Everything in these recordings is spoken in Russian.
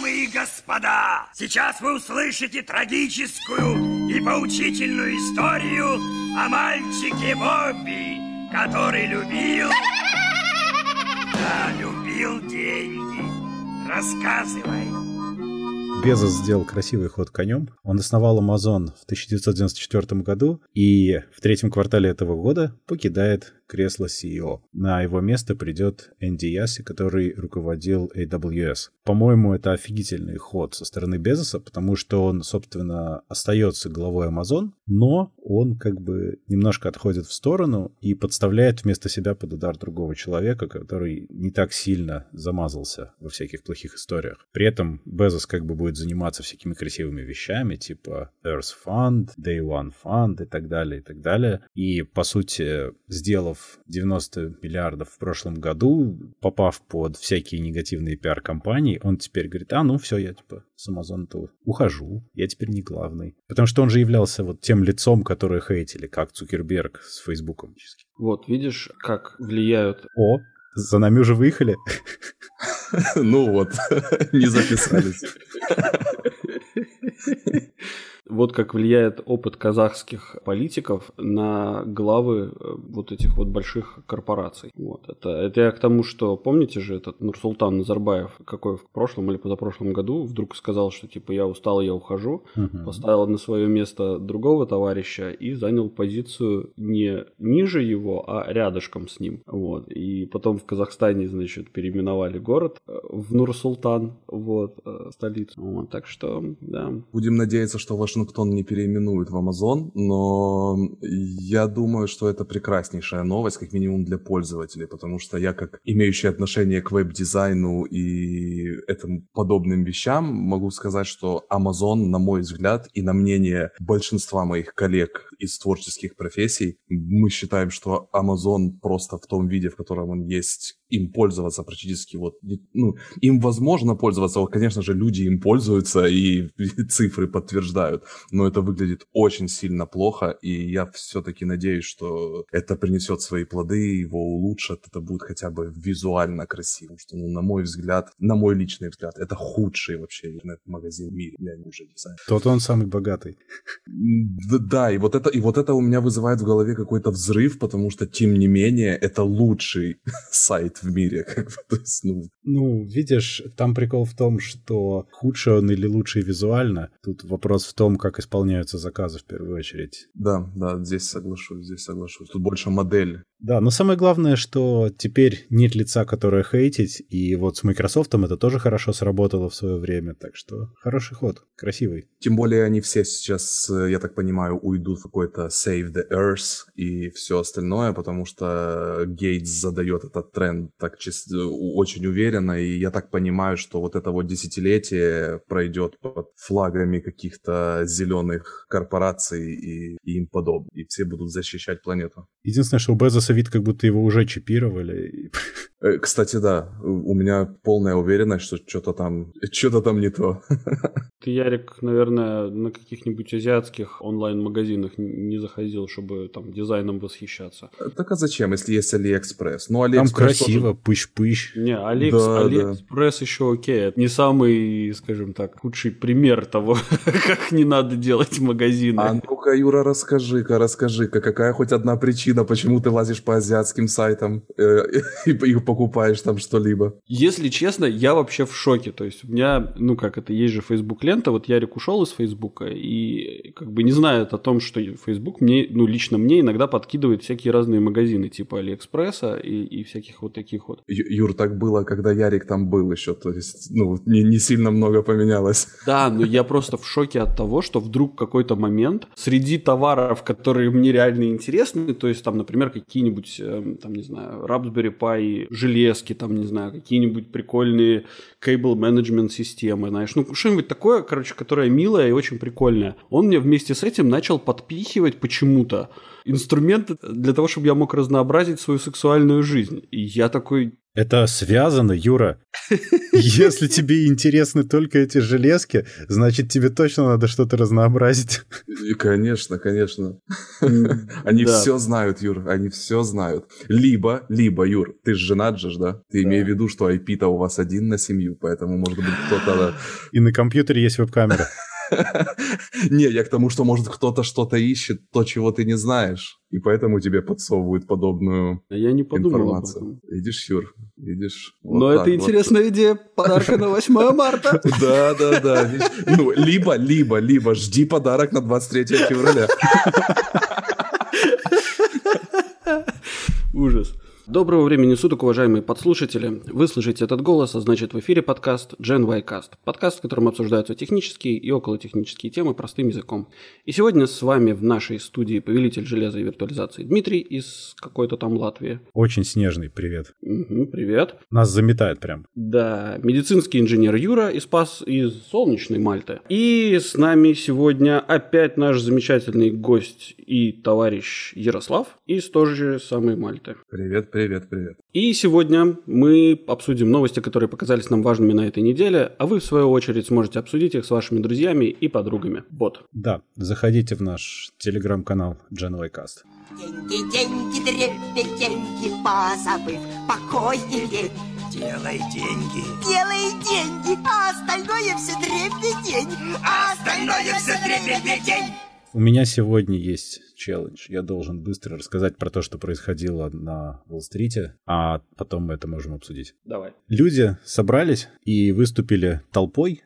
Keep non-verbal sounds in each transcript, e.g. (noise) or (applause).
Дамы и господа, сейчас вы услышите трагическую и поучительную историю о мальчике Бобби, который любил... Да, любил деньги. Рассказывай. Безос сделал красивый ход конем. Он основал Amazon в 1994 году и в третьем квартале этого года покидает кресло CEO. На его место придет Энди Яси, который руководил AWS. По-моему, это офигительный ход со стороны Безоса, потому что он, собственно, остается главой Amazon, но он как бы немножко отходит в сторону и подставляет вместо себя под удар другого человека, который не так сильно замазался во всяких плохих историях. При этом Безос как бы будет заниматься всякими красивыми вещами, типа Earth Fund, Day One Fund и так далее, и так далее. И, по сути, сделав 90 миллиардов в прошлом году, попав под всякие негативные пиар-компании, он теперь говорит, а, ну все, я типа с Амазона-то ухожу, я теперь не главный. Потому что он же являлся вот тем лицом, которое хейтили, как Цукерберг с Фейсбуком. Вот, видишь, как влияют... О, за нами уже выехали. (laughs) Ну вот, (laughs) не записались. (laughs) Вот как влияет опыт казахских политиков на главы э, вот этих вот больших корпораций. Вот. Это, это я к тому, что помните же этот Нурсултан Назарбаев, какой в прошлом или позапрошлом году вдруг сказал, что типа я устал, я ухожу, угу. поставил на свое место другого товарища и занял позицию не ниже его, а рядышком с ним. Вот. И потом в Казахстане, значит, переименовали город э, в Нурсултан, вот, э, столицу. Вот. Так что, да. Будем надеяться, что ваш Вашингтон не переименуют в Amazon, но я думаю, что это прекраснейшая новость, как минимум для пользователей, потому что я, как имеющий отношение к веб-дизайну и этим подобным вещам, могу сказать, что Amazon, на мой взгляд, и на мнение большинства моих коллег из творческих профессий, мы считаем, что Amazon просто в том виде, в котором он есть, им пользоваться практически вот, ну, им возможно пользоваться, вот, конечно же, люди им пользуются и (laughs) цифры подтверждают, но это выглядит очень сильно плохо, и я все-таки надеюсь, что это принесет свои плоды, его улучшат, это будет хотя бы визуально красиво, что, ну, на мой взгляд, на мой личный взгляд, это худший вообще интернет-магазин в мире, я не уже дизайн. Тот он самый богатый. Да, и вот это, и вот это у меня вызывает в голове какой-то взрыв, потому что, тем не менее, это лучший (laughs) сайт в мире. (laughs) Как бы, то есть, ну... ну, видишь, там прикол в том, что худший он или лучший визуально. Тут вопрос в том, как исполняются заказы в первую очередь. Да, да, здесь соглашусь, здесь соглашусь. Тут больше модель. Да, но самое главное, что теперь нет лица, которое хейтить, и вот с Microsoft это тоже хорошо сработало в свое время, так что хороший ход, красивый. Тем более они все сейчас, я так понимаю, уйдут в какой-то Save the Earth и все остальное, потому что Гейтс задает этот тренд так чисто, очень уверенно, и я так понимаю, что вот это вот десятилетие пройдет под флагами каких-то зеленых корпораций и, и им подобных, и все будут защищать планету. Единственное, что у Безоса вид, как будто его уже чипировали. Э, кстати, да, у меня полная уверенность, что что-то там, что-то там не то. Ты, Ярик, наверное, на каких-нибудь азиатских онлайн-магазинах не заходил, чтобы там дизайном восхищаться. Так а зачем, если есть Алиэкспресс? Ну, Алиэкспресс там красиво, тоже... пыщ-пыщ. Не, Алиэкс... да, Алиэкспресс да. еще окей. Это не самый, скажем так, худший пример того, (laughs) как не надо делать магазины. А ну-ка, Юра, расскажи-ка, расскажи-ка, какая хоть одна причина, почему ты лазишь по азиатским сайтам э, (laughs) и, и покупаешь там что-либо? Если честно, я вообще в шоке. То есть у меня, ну как это, есть же Facebook лента, вот Ярик ушел из Фейсбука и как бы не знает о том, что Facebook мне, ну лично мне иногда подкидывает всякие разные магазины типа Алиэкспресса и, и всяких вот таких вот. Юр, так было, когда Ярик там был еще, то есть, ну, не, не сильно много поменялось. (laughs) Да, но я просто в шоке от того, что вдруг какой-то момент среди товаров, которые мне реально интересны, то есть там, например, какие-нибудь, эм, там, не знаю, Raspberry Pi железки, там, не знаю, какие-нибудь прикольные cable management системы, знаешь, ну, что-нибудь такое, короче, которое милое и очень прикольное. Он мне вместе с этим начал подпихивать почему-то инструменты для того, чтобы я мог разнообразить свою сексуальную жизнь. И я такой, Это связано, Юра. (laughs) Если тебе интересны только эти железки, значит, тебе точно надо что-то разнообразить. И, конечно, конечно. Они все знают, Юр, они все знают. Либо, либо, Юр, ты же женат же, да? Ты имеешь в виду, что IP-то у вас один на семью, поэтому, может быть, кто-то... И на компьютере есть веб-камера. (laughs) Не, я к тому, что, может, кто-то что-то ищет, то, чего ты не знаешь, и поэтому тебе подсовывают подобную я не подумал информацию. Видишь, Юр, видишь. Но это интересная идея подарка на 8 (laughs) марта. Да, да, да. Ну, либо, либо, либо жди подарок на 23 февраля. (laughs) Ужас. Доброго времени суток, уважаемые подслушатели. Вы слышите этот голос, а значит в эфире подкаст Gen y Cast. Подкаст, в котором обсуждаются технические и околотехнические темы простым языком. И сегодня с вами в нашей студии повелитель железа и виртуализации Дмитрий из какой-то там Латвии. Очень снежный, привет. Угу, привет. Нас заметает прям. Да, медицинский инженер Юра из, пас... из солнечной Мальты. И с нами сегодня опять наш замечательный гость и товарищ Ярослав из той же самой Мальты. Привет, привет. Привет, привет. И сегодня мы обсудим новости, которые показались нам важными на этой неделе, а вы, в свою очередь, сможете обсудить их с вашими друзьями и подругами. Вот. Да, заходите в наш телеграм-канал GenWayCast. Деньги, деньги, дребе, деньги, позабыв покой и лень. Делай деньги. Делай деньги, а остальное все дребедень. А остальное все дребедень. У меня сегодня есть челлендж. Я должен быстро рассказать про то, что происходило на Уолл-стрите, а потом мы это можем обсудить. Давай. Люди собрались и выступили толпой.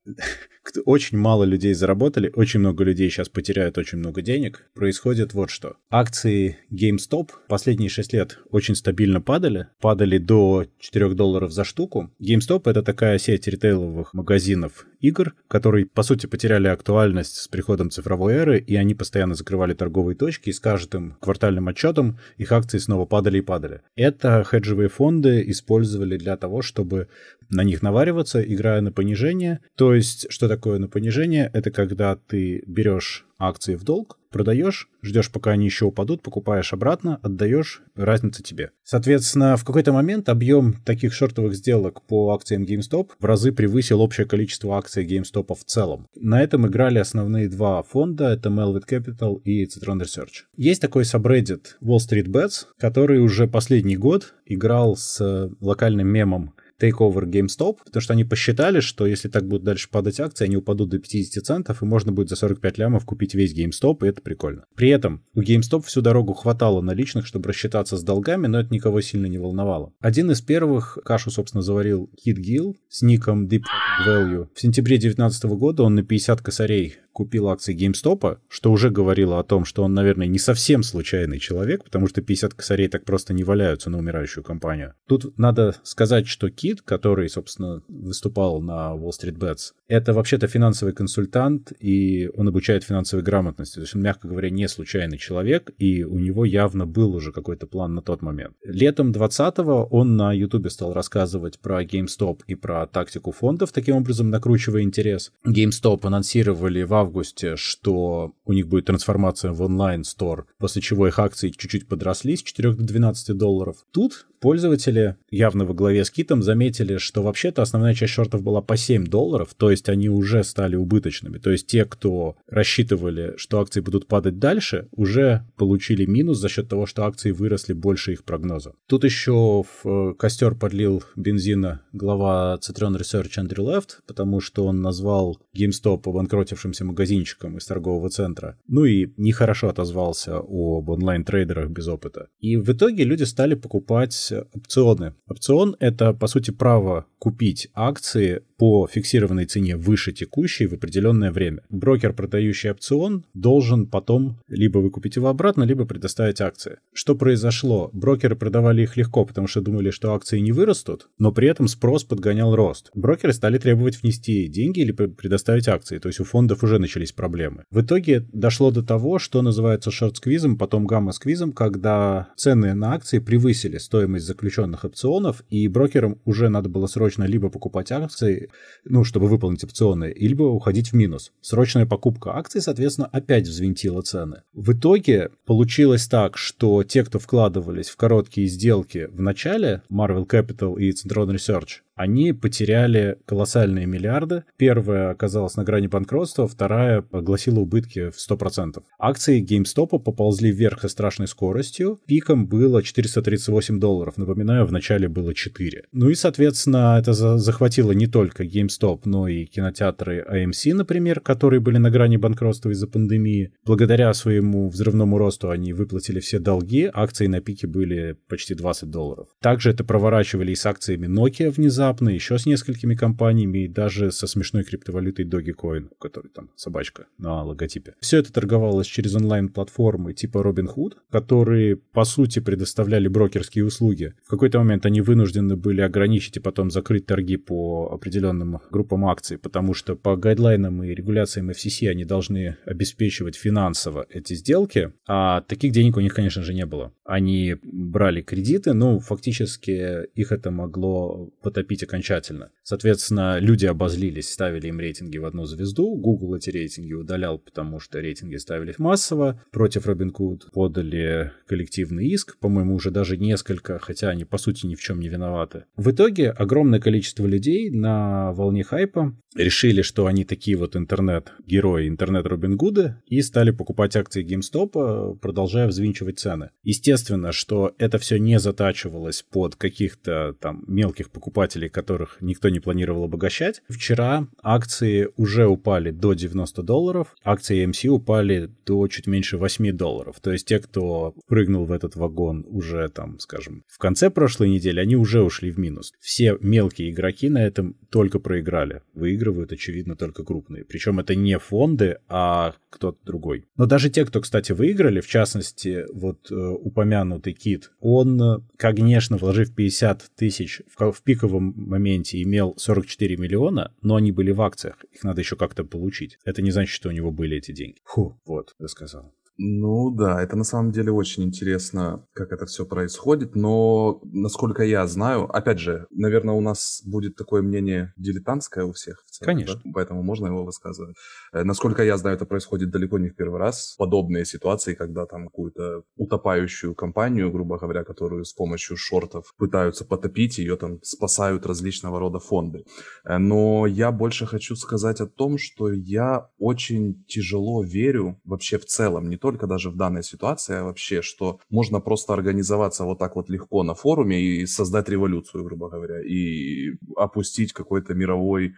Очень мало людей заработали, очень много людей сейчас потеряют очень много денег. Происходит вот что. Акции GameStop последние 6 лет очень стабильно падали. Падали до 4 долларов за штуку. GameStop — это такая сеть ритейловых магазинов игр, которые, по сути, потеряли актуальность с приходом цифровой эры, и они постоянно закрывали торговые точки, и с каждым квартальным отчетом их акции снова падали и падали. Это хеджевые фонды использовали для того, чтобы на них навариваться, играя на понижение. То есть, что такое на понижение? Это когда ты берешь акции в долг, продаешь, ждешь, пока они еще упадут, покупаешь обратно, отдаешь, разница тебе. Соответственно, в какой-то момент объем таких шортовых сделок по акциям GameStop в разы превысил общее количество акций GameStop в целом. На этом играли основные два фонда, это Melvit Capital и Citron Research. Есть такой subreddit Wall Street Bets, который уже последний год играл с локальным мемом takeover GameStop, потому что они посчитали, что если так будут дальше падать акции, они упадут до 50 центов, и можно будет за 45 лямов купить весь GameStop, и это прикольно. При этом у GameStop всю дорогу хватало наличных, чтобы рассчитаться с долгами, но это никого сильно не волновало. Один из первых кашу, собственно, заварил Кит Гилл с ником Deep Value. В сентябре 2019 года он на 50 косарей купил акции GameStop, что уже говорило о том, что он, наверное, не совсем случайный человек, потому что 50 косарей так просто не валяются на умирающую компанию. Тут надо сказать, что Кит, который, собственно, выступал на Wall Street Bets, это вообще-то финансовый консультант, и он обучает финансовой грамотности. То есть он, мягко говоря, не случайный человек, и у него явно был уже какой-то план на тот момент. Летом 20-го он на YouTube стал рассказывать про GameStop и про тактику фондов, таким образом накручивая интерес. GameStop анонсировали в августе, что у них будет трансформация в онлайн-стор, после чего их акции чуть-чуть подросли с 4 до 12 долларов. Тут пользователи, явно во главе с Китом, заметили, что вообще-то основная часть шортов была по 7 долларов, то есть они уже стали убыточными. То есть те, кто рассчитывали, что акции будут падать дальше, уже получили минус за счет того, что акции выросли больше их прогноза. Тут еще в э, костер подлил бензина глава Citron Research Андрю Лефт, потому что он назвал GameStop обанкротившимся магазинчиком из торгового центра. Ну и нехорошо отозвался об онлайн-трейдерах без опыта. И в итоге люди стали покупать опционы. Опцион — это, по сути, право купить акции по фиксированной цене выше текущей в определенное время. Брокер, продающий опцион, должен потом либо выкупить его обратно, либо предоставить акции. Что произошло? Брокеры продавали их легко, потому что думали, что акции не вырастут, но при этом спрос подгонял рост. Брокеры стали требовать внести деньги или предоставить акции, то есть у фондов уже начались проблемы. В итоге дошло до того, что называется шорт-сквизом, потом гамма-сквизом, когда цены на акции превысили стоимость заключенных опционов, и брокерам уже надо было срочно либо покупать акции, ну, чтобы выполнить антипционные, либо уходить в минус. Срочная покупка акций, соответственно, опять взвинтила цены. В итоге получилось так, что те, кто вкладывались в короткие сделки в начале, Marvel Capital и Centron Research, они потеряли колоссальные миллиарды. Первая оказалась на грани банкротства, вторая огласила убытки в 100%. Акции GameStop поползли вверх со страшной скоростью. Пиком было 438 долларов. Напоминаю, в начале было 4. Ну и, соответственно, это захватило не только GameStop, но и кинотеатры AMC, например, которые были на грани банкротства из-за пандемии. Благодаря своему взрывному росту они выплатили все долги, акции на пике были почти 20 долларов. Также это проворачивали и с акциями Nokia внезапно, внезапно, еще с несколькими компаниями и даже со смешной криптовалютой Dogecoin, у там собачка на логотипе. Все это торговалось через онлайн-платформы типа Robinhood, которые, по сути, предоставляли брокерские услуги. В какой-то момент они вынуждены были ограничить и потом закрыть торги по определенным группам акций, потому что по гайдлайнам и регуляциям FCC они должны обеспечивать финансово эти сделки, а таких денег у них, конечно же, не было. Они брали кредиты, но фактически их это могло потопить купить окончательно. Соответственно, люди обозлились, ставили им рейтинги в одну звезду. Google эти рейтинги удалял, потому что рейтинги ставились массово. Против Robinhood подали коллективный иск, по-моему, уже даже несколько, хотя они, по сути, ни в чем не виноваты. В итоге огромное количество людей на волне хайпа решили, что они такие вот интернет-герои, интернет-Робингуды, и стали покупать акции GameStop, продолжая взвинчивать цены. Естественно, что это все не затачивалось под каких-то там мелких покупателей покупателей, которых никто не планировал обогащать. Вчера акции уже упали до 90 долларов, акции AMC упали до чуть меньше 8 долларов. То есть те, кто прыгнул в этот вагон уже там, скажем, в конце прошлой недели, они уже ушли в минус. Все мелкие игроки на этом только проиграли. Выигрывают, очевидно, только крупные. Причем это не фонды, а кто-то другой. Но даже те, кто, кстати, выиграли, в частности, вот э, упомянутый Кит, он, конечно, вложив 50 тысяч в, в пиковом моменте имел 44 миллиона, но они были в акциях, их надо еще как-то получить. Это не значит, что у него были эти деньги. Фу, вот, рассказал. Ну да, это на самом деле очень интересно, как это все происходит, но насколько я знаю, опять же, наверное, у нас будет такое мнение дилетантское у всех. В целом, Конечно. Да? Поэтому можно его высказывать. Э, насколько я знаю, это происходит далеко не в первый раз. Подобные ситуации, когда там какую-то утопающую компанию, грубо говоря, которую с помощью шортов пытаются потопить, ее там спасают различного рода фонды. Э, но я больше хочу сказать о том, что я очень тяжело верю вообще в целом, не только даже в данной ситуации, а вообще, что можно просто организоваться вот так вот легко на форуме и создать революцию, грубо говоря, и опустить какой-то мировой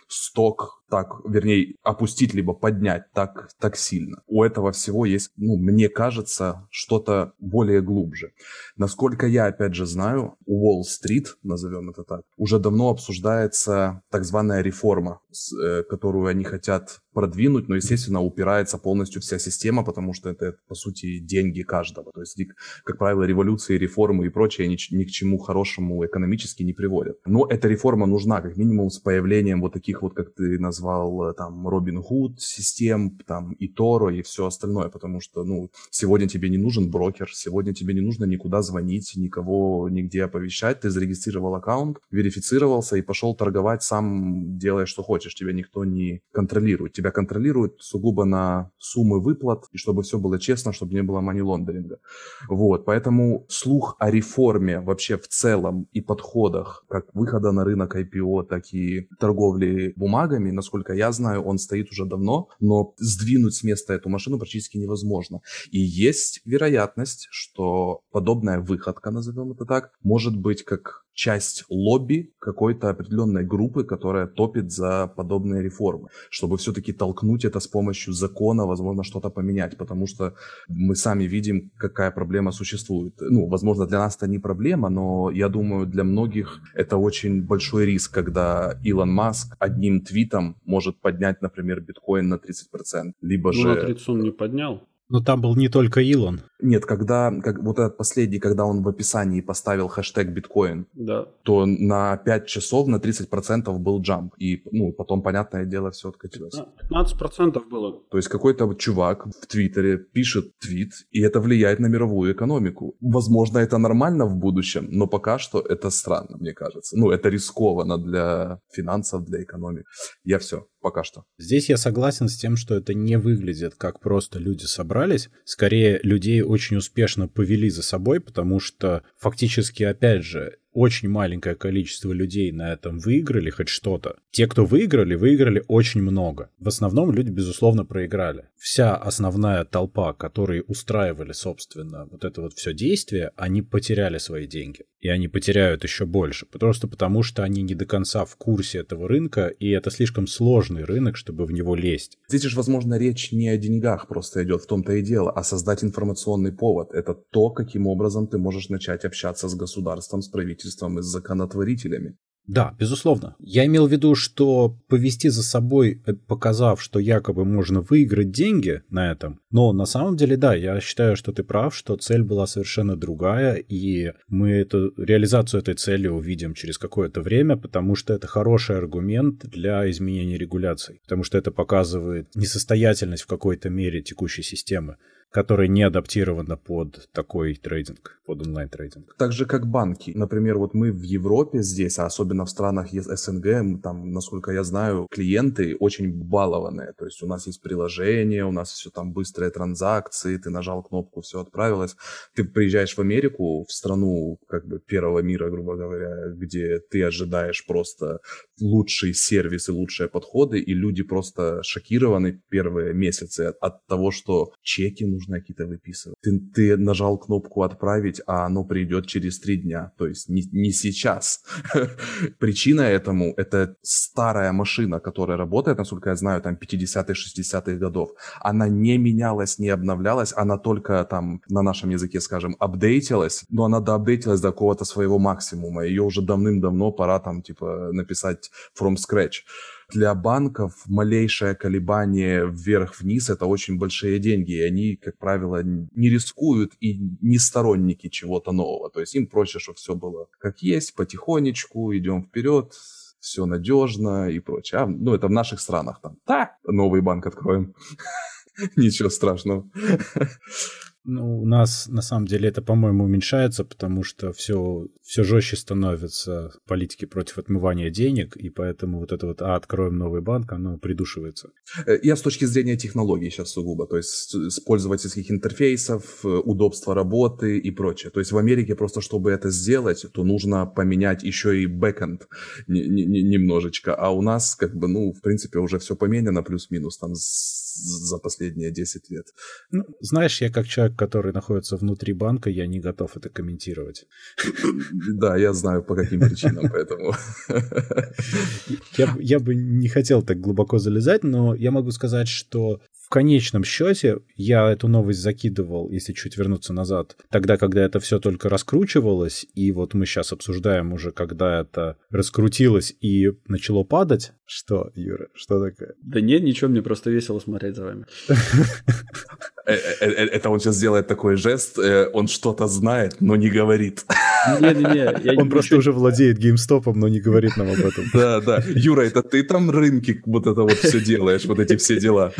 сток так, вернее, опустить либо поднять так, так сильно. У этого всего есть, ну, мне кажется, что-то более глубже. Насколько я, опять же, знаю, у Уолл-стрит, назовем это так, уже давно обсуждается так званая реформа, э, которую они хотят продвинуть, но, естественно, упирается полностью вся система, потому что это, по сути, деньги каждого. То есть, как правило, революции, реформы и прочее ни, ни к чему хорошему экономически не приводят. Но эта реформа нужна, как минимум, с появлением вот таких вот, как ты назвал, там, Робин Худ систем, там, и Торо, и все остальное, потому что, ну, сегодня тебе не нужен брокер, сегодня тебе не нужно никуда звонить, никого нигде оповещать, ты зарегистрировал аккаунт, верифицировался и пошел торговать сам, делая, что хочешь, тебя никто не контролирует, тебя контролируют сугубо на суммы выплат, и чтобы все было честно, чтобы не было мани-лондеринга. Вот, поэтому слух о реформе вообще в целом и подходах, как выхода на рынок IPO, так и торговли бумагами, насколько я знаю, он стоит уже давно, но сдвинуть с места эту машину практически невозможно. И есть вероятность, что подобная выходка, назовем это так, может быть как часть лобби какой-то определенной группы, которая топит за подобные реформы, чтобы все-таки толкнуть это с помощью закона, возможно, что-то поменять, потому что мы сами видим, какая проблема существует. Ну, возможно, для нас это не проблема, но я думаю, для многих это очень большой риск, когда Илон Маск одним твитом может поднять, например, биткоин на 30%, либо ну, же... на 30 он не поднял. Но там был не только Илон. Нет, когда, как, вот этот последний, когда он в описании поставил хэштег биткоин, Да. то на 5 часов на 30% был джамп. И, ну, потом, понятное дело, все откатилось. Да, 15% было. То есть какой-то чувак в Твиттере пишет твит, и это влияет на мировую экономику. Возможно, это нормально в будущем, но пока что это странно, мне кажется. Ну, это рискованно для финансов, для экономики. Я все, пока что. Здесь я согласен с тем, что это не выглядит как просто люди собрались. Скорее, людей очень успешно повели за собой, потому что фактически, опять же, очень маленькое количество людей на этом выиграли хоть что-то. Те, кто выиграли, выиграли очень много. В основном люди, безусловно, проиграли. Вся основная толпа, которые устраивали, собственно, вот это вот все действие, они потеряли свои деньги. И они потеряют еще больше. Просто потому, что они не до конца в курсе этого рынка, и это слишком сложный рынок, чтобы в него лезть. Здесь же, возможно, речь не о деньгах просто идет, в том-то и дело, а создать информационный повод. Это то, каким образом ты можешь начать общаться с государством, с правительством и с законотворителями. Да, безусловно. Я имел в виду, что повести за собой, э, показав, что якобы можно выиграть деньги на этом, но на самом деле, да, я считаю, что ты прав, что цель была совершенно другая, и мы эту реализацию этой цели увидим через какое-то время, потому что это хороший аргумент для изменения регуляций, потому что это показывает несостоятельность в какой-то мере текущей системы которая не адаптирована под такой трейдинг, под онлайн-трейдинг. Так же, как банки. Например, вот мы в Европе здесь, а особенно в странах СНГ, там, насколько я знаю, клиенты очень балованные. То есть у нас есть приложение, у нас все там быстрые транзакции, ты нажал кнопку, все отправилось. Ты приезжаешь в Америку, в страну как бы первого мира, грубо говоря, где ты ожидаешь просто лучший сервис и лучшие подходы, и люди просто шокированы первые месяцы от, того, что чеки нужно какие-то выписывать. Ты, ты нажал кнопку «Отправить», а оно придет через три дня, то есть не, не сейчас. (laughs) Причина этому — это старая машина, которая работает, насколько я знаю, там 50-х, 60-х годов. Она не менялась, не обновлялась, она только там на нашем языке, скажем, апдейтилась, но она доапдейтилась до какого-то своего максимума. Ее уже давным-давно пора там типа написать from scratch для банков малейшее колебание вверх-вниз – это очень большие деньги, и они, как правило, не рискуют и не сторонники чего-то нового. То есть им проще, чтобы все было как есть, потихонечку, идем вперед, все надежно и прочее. А, ну, это в наших странах там. Да, новый банк откроем. (laughs) Ничего страшного. Ну, у нас на самом деле это, по-моему, уменьшается, потому что все, все жестче становятся политики против отмывания денег, и поэтому вот это вот «а, откроем новый банк», оно придушивается. Э, я с точки зрения технологий сейчас сугубо, то есть с пользовательских интерфейсов, э, удобства работы и прочее. То есть в Америке просто, чтобы это сделать, то нужно поменять еще и бэкэнд немножечко, а у нас как бы, ну, в принципе, уже все поменяно плюс-минус там за последние 10 лет. Ну, знаешь, я как человек, который находится внутри банка, я не готов это комментировать. (laughs) Да, я знаю по каким причинам, (laughs) поэтому... Я, я бы не хотел так глубоко залезать, но я могу сказать, что в конечном счете я эту новость закидывал, если чуть вернуться назад, тогда, когда это все только раскручивалось, и вот мы сейчас обсуждаем уже, когда это раскрутилось и начало падать. Что, Юра, что такое? Да нет, ничего, мне просто весело смотреть за вами. Э, э, э, это он сейчас делает такой жест, он что-то знает, но не говорит. Не-не-не. Он просто уже владеет геймстопом, но не говорит нам об этом. Да, да. Юра, это ты там рынки вот это вот все делаешь, вот эти все дела.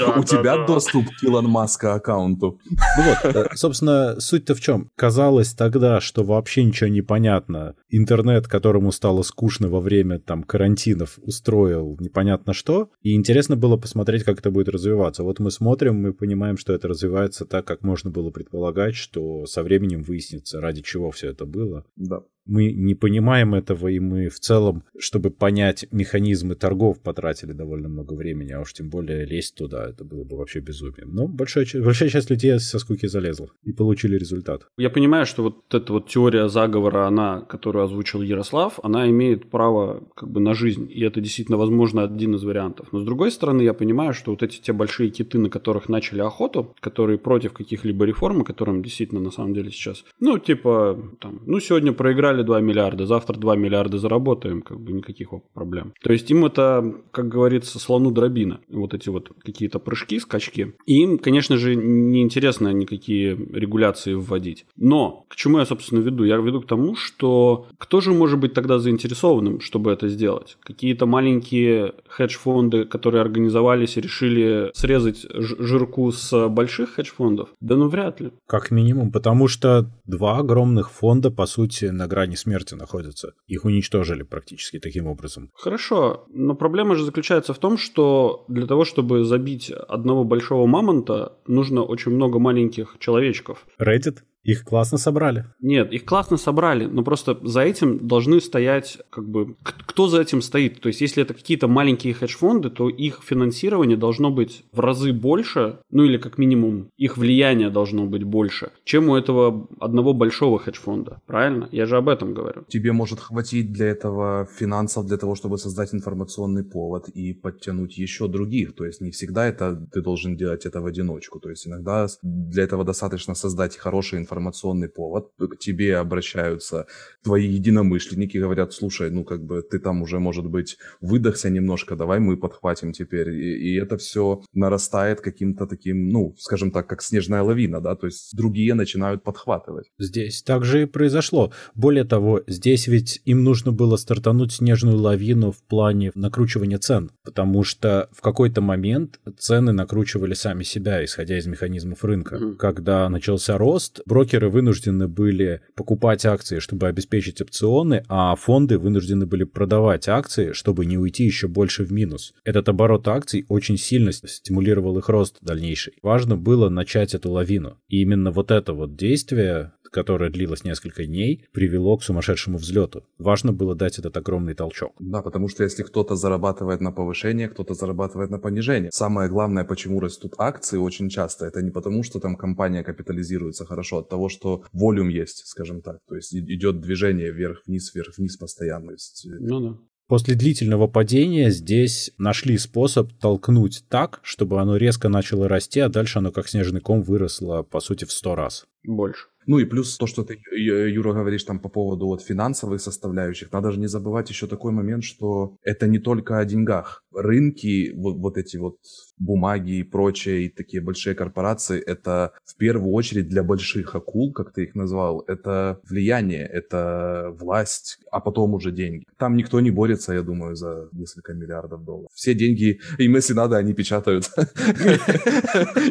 (laughs) У тебя доступ к Илон Маска аккаунту. Ну вот, собственно, суть-то в чем? Казалось тогда, что вообще ничего не понятно. Интернет, которому стало скучно во время там карантинов, устроил непонятно что. И интересно было посмотреть, как это будет развиваться. Вот мы смотрим, мы понимаем, что это развивается так, как можно было предполагать, что со временем выяснится, ради чего все это было. Да мы не понимаем этого, и мы в целом, чтобы понять механизмы торгов, потратили довольно много времени, а уж тем более лезть туда, это было бы вообще безумием. Но большая, большая часть людей со скуки залезла и получили результат. Я понимаю, что вот эта вот теория заговора, она, которую озвучил Ярослав, она имеет право как бы на жизнь, и это действительно, возможно, один из вариантов. Но с другой стороны, я понимаю, что вот эти те большие киты, на которых начали охоту, которые против каких-либо реформ, которым действительно на самом деле сейчас, ну, типа, там, ну, сегодня проиграли набрали 2 миллиарда, завтра 2 миллиарда заработаем, как бы никаких проблем. То есть им это, как говорится, слону дробина, вот эти вот какие-то прыжки, скачки. И им, конечно же, не интересно никакие регуляции вводить. Но к чему я, собственно, веду? Я веду к тому, что кто же может быть тогда заинтересованным, чтобы это сделать? Какие-то маленькие хедж-фонды, которые организовались и решили срезать жирку с больших хедж-фондов? Да ну вряд ли. Как минимум, потому что два огромных фонда, по сути, на смерти находятся. Их уничтожили практически таким образом. Хорошо, но проблема же заключается в том, что для того, чтобы забить одного большого мамонта, нужно очень много маленьких человечков. Reddit? Их классно собрали. Нет, их классно собрали, но просто за этим должны стоять, как бы, кто за этим стоит. То есть, если это какие-то маленькие хедж-фонды, то их финансирование должно быть в разы больше, ну или как минимум их влияние должно быть больше, чем у этого одного большого хедж-фонда. Правильно? Я же об этом говорю. Тебе может хватить для этого финансов, для того, чтобы создать информационный повод и подтянуть еще других. То есть, не всегда это ты должен делать это в одиночку. То есть, иногда для этого достаточно создать хороший информационный информационный повод, к тебе обращаются твои единомышленники, говорят, слушай, ну как бы ты там уже, может быть, выдохся немножко, давай мы подхватим теперь. И, и это все нарастает каким-то таким, ну, скажем так, как снежная лавина, да, то есть другие начинают подхватывать. Здесь также и произошло. Более того, здесь ведь им нужно было стартануть снежную лавину в плане накручивания цен, потому что в какой-то момент цены накручивали сами себя, исходя из механизмов рынка. Mm-hmm. Когда начался рост, брокеры брокеры вынуждены были покупать акции, чтобы обеспечить опционы, а фонды вынуждены были продавать акции, чтобы не уйти еще больше в минус. Этот оборот акций очень сильно стимулировал их рост дальнейший. Важно было начать эту лавину. И именно вот это вот действие которое длилось несколько дней, привело к сумасшедшему взлету. Важно было дать этот огромный толчок. Да, потому что если кто-то зарабатывает на повышение, кто-то зарабатывает на понижение. Самое главное, почему растут акции очень часто, это не потому, что там компания капитализируется хорошо, от того, что волюм есть, скажем так. То есть идет движение вверх-вниз, вверх-вниз постоянно. Есть... Э, ну да. После длительного падения здесь нашли способ толкнуть так, чтобы оно резко начало расти, а дальше оно как снежный ком выросло, по сути, в сто раз. Больше. Ну и плюс то, что ты, Юра, говоришь там по поводу вот финансовых составляющих, надо же не забывать еще такой момент, что это не только о деньгах. Рынки, вот, вот эти вот бумаги и прочее, и такие большие корпорации, это в первую очередь для больших акул, как ты их назвал, это влияние, это власть, а потом уже деньги. Там никто не борется, я думаю, за несколько миллиардов долларов. Все деньги, им если надо, они печатают. (laughs)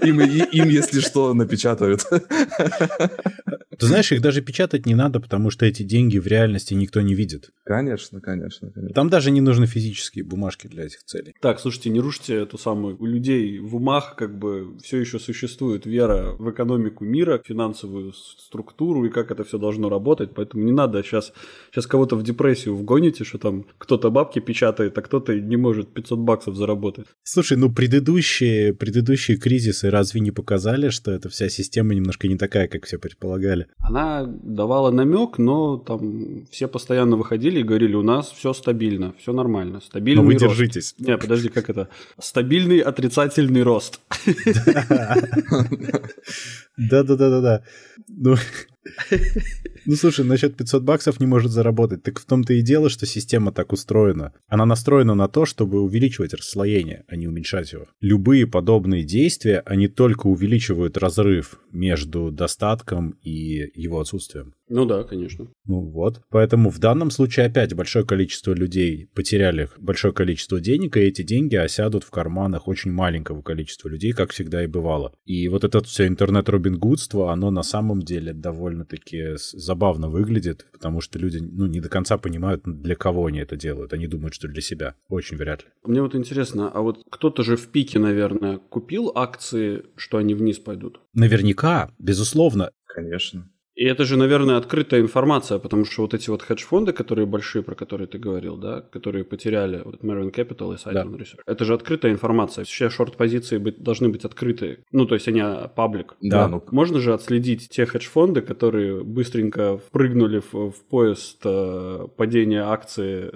Им, если что, напечатают. (laughs) (laughs) Ты знаешь, их даже печатать не надо, потому что эти деньги в реальности никто не видит. Конечно, конечно. конечно. Там даже не нужны физические бумажки для этих целей. Так, слушайте, не рушьте эту самую... У людей в умах как бы все еще существует вера в экономику мира, финансовую структуру и как это все должно работать, поэтому не надо сейчас, сейчас кого-то в депрессию вгоните, что там кто-то бабки печатает, а кто-то не может 500 баксов заработать. Слушай, ну предыдущие, предыдущие кризисы разве не показали, что эта вся система немножко не такая, как все предполагали? Она давала намек, но там все постоянно выходили и говорили, у нас все стабильно, все нормально, стабильный Но вы рост. держитесь. Не, подожди, как это? Стабильный отрицательный рост. (laughs) Да-да-да-да-да. Ну, ну, слушай, насчет 500 баксов не может заработать. Так в том-то и дело, что система так устроена. Она настроена на то, чтобы увеличивать расслоение, а не уменьшать его. Любые подобные действия, они только увеличивают разрыв между достатком и его отсутствием. Ну да, конечно. Ну вот. Поэтому в данном случае опять большое количество людей потеряли большое количество денег, и эти деньги осядут в карманах очень маленького количества людей, как всегда и бывало. И вот это все интернет-робин гудство, оно на самом деле довольно-таки забавно выглядит, потому что люди ну, не до конца понимают, для кого они это делают. Они думают, что для себя. Очень вряд ли. Мне вот интересно, а вот кто-то же в пике, наверное, купил акции, что они вниз пойдут? Наверняка, безусловно. Конечно. И это же, наверное, открытая информация, потому что вот эти вот хедж-фонды, которые большие, про которые ты говорил, да, которые потеряли, вот Marin Capital и Sidon да. Research, это же открытая информация. Все шорт-позиции быть, должны быть открыты. Ну, то есть они паблик. Да. да. Ну... Можно же отследить те хедж-фонды, которые быстренько впрыгнули в, в поезд э, падения акции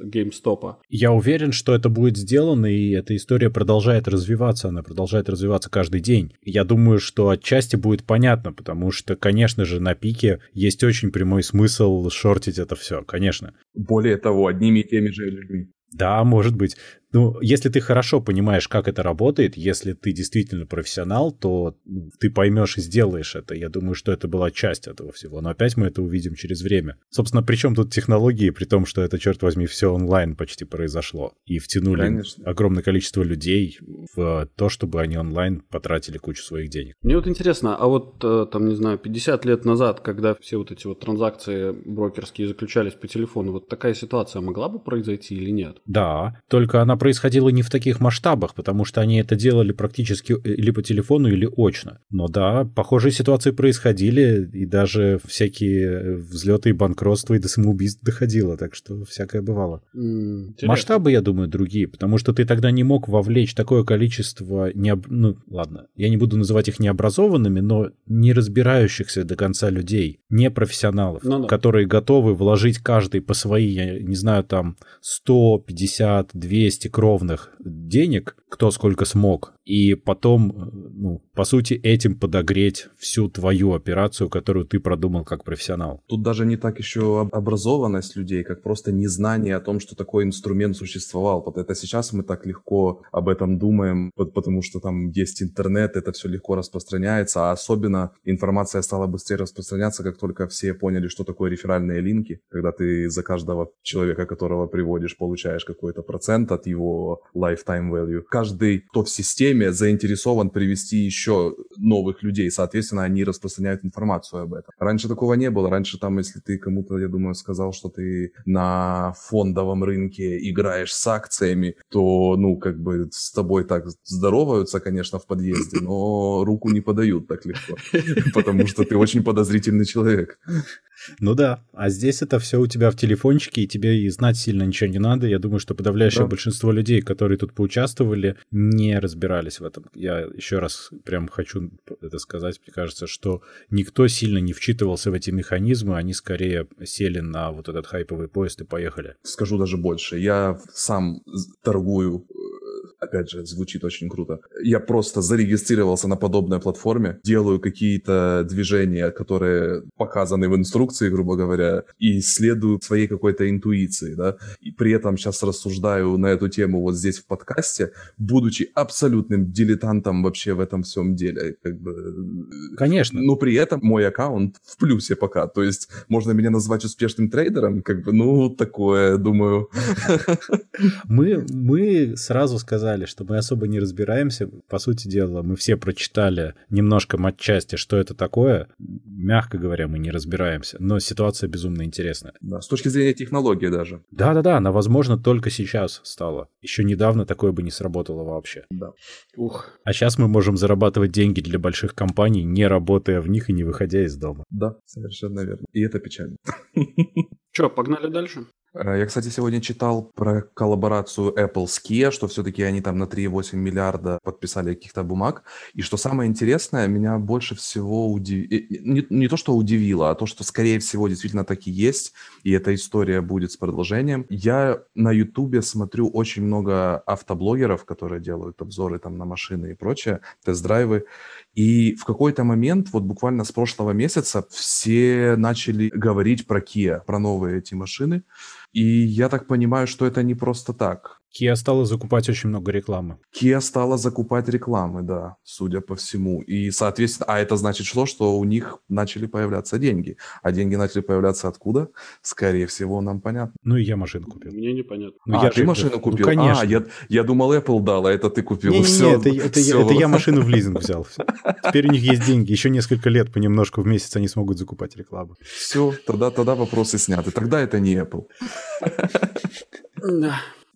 GameStop. Я уверен, что это будет сделано, и эта история продолжает развиваться. Она продолжает развиваться каждый день. Я думаю, что отчасти будет понятно, потому что, конечно же, на пике есть очень прямой смысл шортить это все, конечно. Более того, одними и теми же людьми. Да, может быть. Ну, если ты хорошо понимаешь, как это работает, если ты действительно профессионал, то ты поймешь и сделаешь это. Я думаю, что это была часть этого всего. Но опять мы это увидим через время. Собственно, при чем тут технологии, при том, что это, черт возьми, все онлайн почти произошло. И втянули Конечно. огромное количество людей в то, чтобы они онлайн потратили кучу своих денег. Мне вот интересно, а вот э, там, не знаю, 50 лет назад, когда все вот эти вот транзакции брокерские заключались по телефону, вот такая ситуация могла бы произойти или нет? Да, только она происходило не в таких масштабах, потому что они это делали практически э, или по телефону, или очно. Но да, похожие ситуации происходили, и даже всякие э, взлеты и банкротства, и до самоубийств доходило, так что всякое бывало. Mm, Масштабы, я думаю, другие, потому что ты тогда не мог вовлечь такое количество, необ... ну ладно, я не буду называть их необразованными, но не разбирающихся до конца людей, не профессионалов, ну, да. которые готовы вложить каждый по своей, я не знаю, там 100, 50, 200 кровных денег, кто сколько смог, и потом, ну, по сути, этим подогреть всю твою операцию, которую ты продумал как профессионал. Тут даже не так еще образованность людей, как просто незнание о том, что такой инструмент существовал. Вот это сейчас мы так легко об этом думаем, потому что там есть интернет, это все легко распространяется, а особенно информация стала быстрее распространяться, как только все поняли, что такое реферальные линки, когда ты за каждого человека, которого приводишь, получаешь какой-то процент от его lifetime value. Каждый, кто в системе, заинтересован привести еще новых людей, соответственно, они распространяют информацию об этом. Раньше такого не было. Раньше там, если ты кому-то, я думаю, сказал, что ты на фондовом рынке играешь с акциями, то, ну, как бы с тобой так здороваются, конечно, в подъезде, но руку не подают так легко, (laughs) потому что ты очень подозрительный человек. Ну да, а здесь это все у тебя в телефончике, и тебе и знать сильно ничего не надо. Я думаю, что подавляющее да. большинство людей, которые тут поучаствовали, не разбирались в этом. Я еще раз прям хочу это сказать. Мне кажется, что никто сильно не вчитывался в эти механизмы, они скорее сели на вот этот хайповый поезд и поехали. Скажу даже больше. Я сам торгую опять же, звучит очень круто. Я просто зарегистрировался на подобной платформе, делаю какие-то движения, которые показаны в инструкции, грубо говоря, и следую своей какой-то интуиции, да, и при этом сейчас рассуждаю на эту тему вот здесь в подкасте, будучи абсолютным дилетантом вообще в этом всем деле, как бы... Конечно. Но при этом мой аккаунт в плюсе пока, то есть можно меня назвать успешным трейдером, как бы, ну, такое, думаю. Мы, мы сразу сказали, сказали, что мы особо не разбираемся. По сути дела, мы все прочитали немножко матчасти, что это такое. Мягко говоря, мы не разбираемся. Но ситуация безумно интересная. Да, с точки зрения технологии даже. Да-да-да, она, возможно, только сейчас стала. Еще недавно такое бы не сработало вообще. Да. Ух. А сейчас мы можем зарабатывать деньги для больших компаний, не работая в них и не выходя из дома. Да, совершенно верно. И это печально. Че, погнали дальше? Э, я, кстати, сегодня читал про коллаборацию Apple с Kia, что все-таки они там на 3,8 миллиарда подписали каких-то бумаг. И что самое интересное, меня больше всего удивило, не, не то, что удивило, а то, что, скорее всего, действительно так и есть, и эта история будет с продолжением. Я на Ютубе смотрю очень много автоблогеров, которые делают обзоры там на машины и прочее, тест-драйвы. И в какой-то момент, вот буквально с прошлого месяца, все начали говорить про Kia, про новые эти машины. И я так понимаю, что это не просто так. Kia стала закупать очень много рекламы. Kia стала закупать рекламы, да, судя по всему. И, соответственно, а это значит что? Что у них начали появляться деньги. А деньги начали появляться откуда? Скорее всего, нам понятно. Ну и я машину купил. Мне непонятно. Ну, а, я ты же... машину ну, купил? Ну, конечно. А, я, я думал, Apple дал, а это ты купил. Не, не, все, это, это, все. Я, это я машину в лизинг взял. Теперь у них есть деньги. Еще несколько лет понемножку в месяц они смогут закупать рекламу. Все, тогда, тогда вопросы сняты. Тогда это не Apple.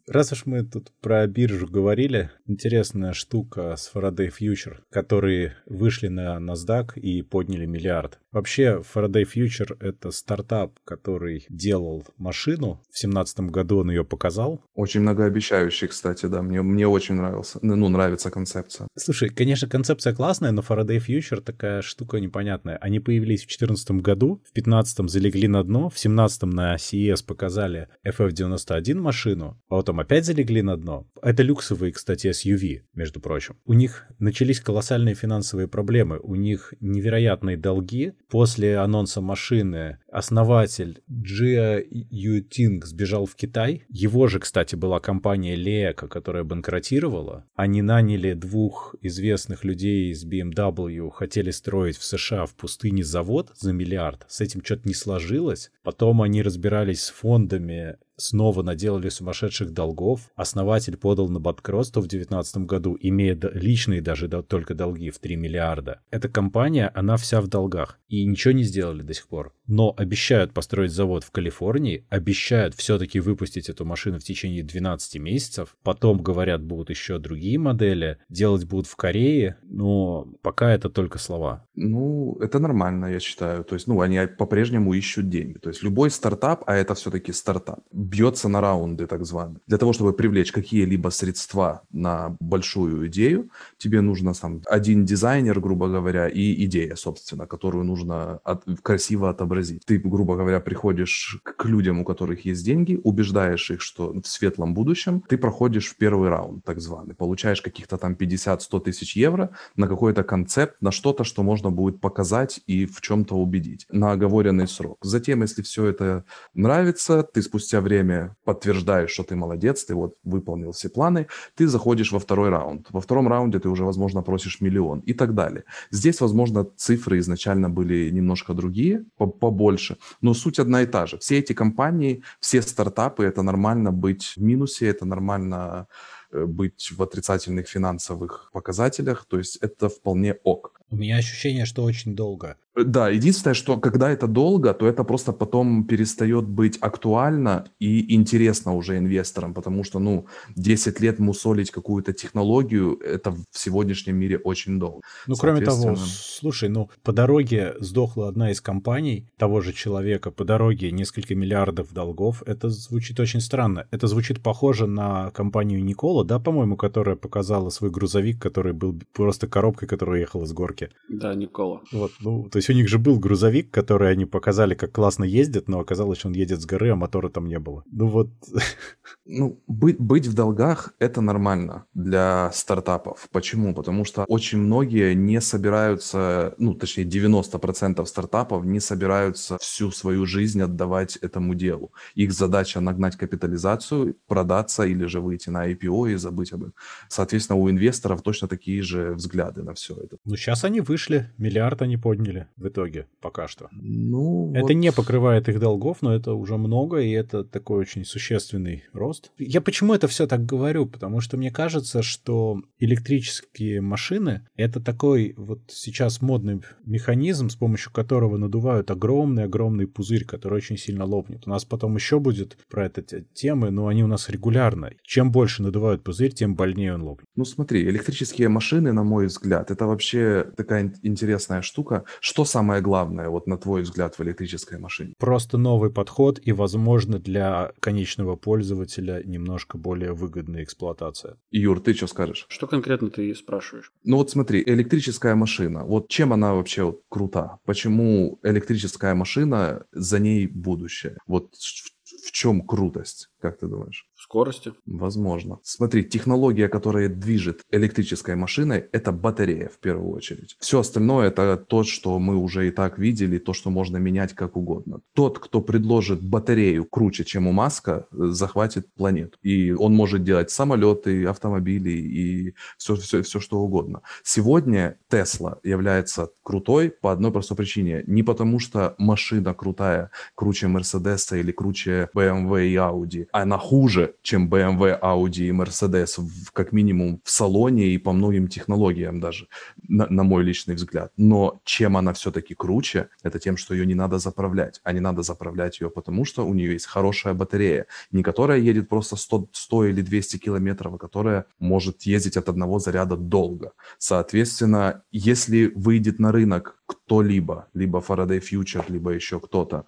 Раз уж мы тут про биржу говорили, интересная штука с Faraday Future, которые вышли на NASDAQ и подняли миллиард. Вообще, Faraday Future — это стартап, который делал машину. В семнадцатом году он ее показал. Очень многообещающий, кстати, да. Мне, мне очень нравился. Ну, нравится концепция. Слушай, конечно, концепция классная, но Faraday Future такая штука непонятная. Они появились в 2014 году, в 2015 залегли на дно, в 2017 на CES показали FF91 машину, а потом потом опять залегли на дно. Это люксовые, кстати, SUV, между прочим. У них начались колоссальные финансовые проблемы, у них невероятные долги. После анонса машины основатель Джиа Ютинг сбежал в Китай. Его же, кстати, была компания Лека, которая банкротировала. Они наняли двух известных людей из BMW, хотели строить в США в пустыне завод за миллиард. С этим что-то не сложилось. Потом они разбирались с фондами снова наделали сумасшедших долгов. Основатель подал на банкротство в 2019 году, имея личные даже только долги в 3 миллиарда. Эта компания, она вся в долгах. И ничего не сделали до сих пор. Но обещают построить завод в Калифорнии, обещают все-таки выпустить эту машину в течение 12 месяцев. Потом, говорят, будут еще другие модели. Делать будут в Корее. Но пока это только слова. Ну, это нормально, я считаю. То есть, ну, они по-прежнему ищут деньги. То есть, любой стартап, а это все-таки стартап, бьется на раунды, так званые. Для того, чтобы привлечь какие-либо средства на большую идею, тебе нужно сам один дизайнер, грубо говоря, и идея, собственно, которую нужно от, красиво отобразить. Ты, грубо говоря, приходишь к людям, у которых есть деньги, убеждаешь их, что в светлом будущем ты проходишь в первый раунд, так званый, получаешь каких-то там 50-100 тысяч евро на какой-то концепт, на что-то, что можно будет показать и в чем-то убедить на оговоренный срок. Затем, если все это нравится, ты спустя время время подтверждаешь, что ты молодец, ты вот выполнил все планы, ты заходишь во второй раунд. Во втором раунде ты уже, возможно, просишь миллион и так далее. Здесь, возможно, цифры изначально были немножко другие, побольше, но суть одна и та же. Все эти компании, все стартапы, это нормально быть в минусе, это нормально э, быть в отрицательных финансовых показателях, то есть это вполне ок. У меня ощущение, что очень долго. Да, единственное, что когда это долго, то это просто потом перестает быть актуально и интересно уже инвесторам, потому что, ну, 10 лет мусолить какую-то технологию, это в сегодняшнем мире очень долго. Ну, кроме того, слушай, ну, по дороге сдохла одна из компаний того же человека, по дороге несколько миллиардов долгов, это звучит очень странно. Это звучит похоже на компанию Никола, да, по-моему, которая показала свой грузовик, который был просто коробкой, которая ехала с горки. Да, Никола. Вот, ну, то есть у них же был грузовик, который они показали, как классно ездит, но оказалось, что он едет с горы, а мотора там не было. Ну вот... (laughs) Ну, быть, быть в долгах – это нормально для стартапов. Почему? Потому что очень многие не собираются, ну, точнее, 90% стартапов не собираются всю свою жизнь отдавать этому делу. Их задача нагнать капитализацию, продаться или же выйти на IPO и забыть об этом. Соответственно, у инвесторов точно такие же взгляды на все это. Ну, сейчас они вышли, миллиард они подняли в итоге пока что. Ну, это вот... не покрывает их долгов, но это уже много, и это такой очень существенный рост. Я почему это все так говорю? Потому что мне кажется, что электрические машины — это такой вот сейчас модный механизм, с помощью которого надувают огромный-огромный пузырь, который очень сильно лопнет. У нас потом еще будет про это темы, но они у нас регулярно. Чем больше надувают пузырь, тем больнее он лопнет. Ну смотри, электрические машины, на мой взгляд, это вообще такая интересная штука. Что самое главное, вот на твой взгляд, в электрической машине? Просто новый подход и, возможно, для конечного пользователя немножко более выгодная эксплуатация. Юр, ты что скажешь? Что конкретно ты спрашиваешь? Ну вот смотри, электрическая машина, вот чем она вообще вот крута? Почему электрическая машина, за ней будущее? Вот в, в чем крутость, как ты думаешь? скорости? Возможно. Смотри, технология, которая движет электрической машиной, это батарея в первую очередь. Все остальное это то, что мы уже и так видели, то, что можно менять как угодно. Тот, кто предложит батарею круче, чем у Маска, захватит планету. И он может делать самолеты, автомобили и все, все, все что угодно. Сегодня Тесла является крутой по одной простой причине. Не потому, что машина крутая, круче Мерседеса или круче BMW и Audi, она хуже, чем BMW, Audi и Mercedes, в, как минимум в салоне и по многим технологиям даже, на, на мой личный взгляд. Но чем она все-таки круче, это тем, что ее не надо заправлять. А не надо заправлять ее, потому что у нее есть хорошая батарея, не которая едет просто 100, 100 или 200 километров, а которая может ездить от одного заряда долго. Соответственно, если выйдет на рынок кто-либо, либо Faraday Future, либо еще кто-то,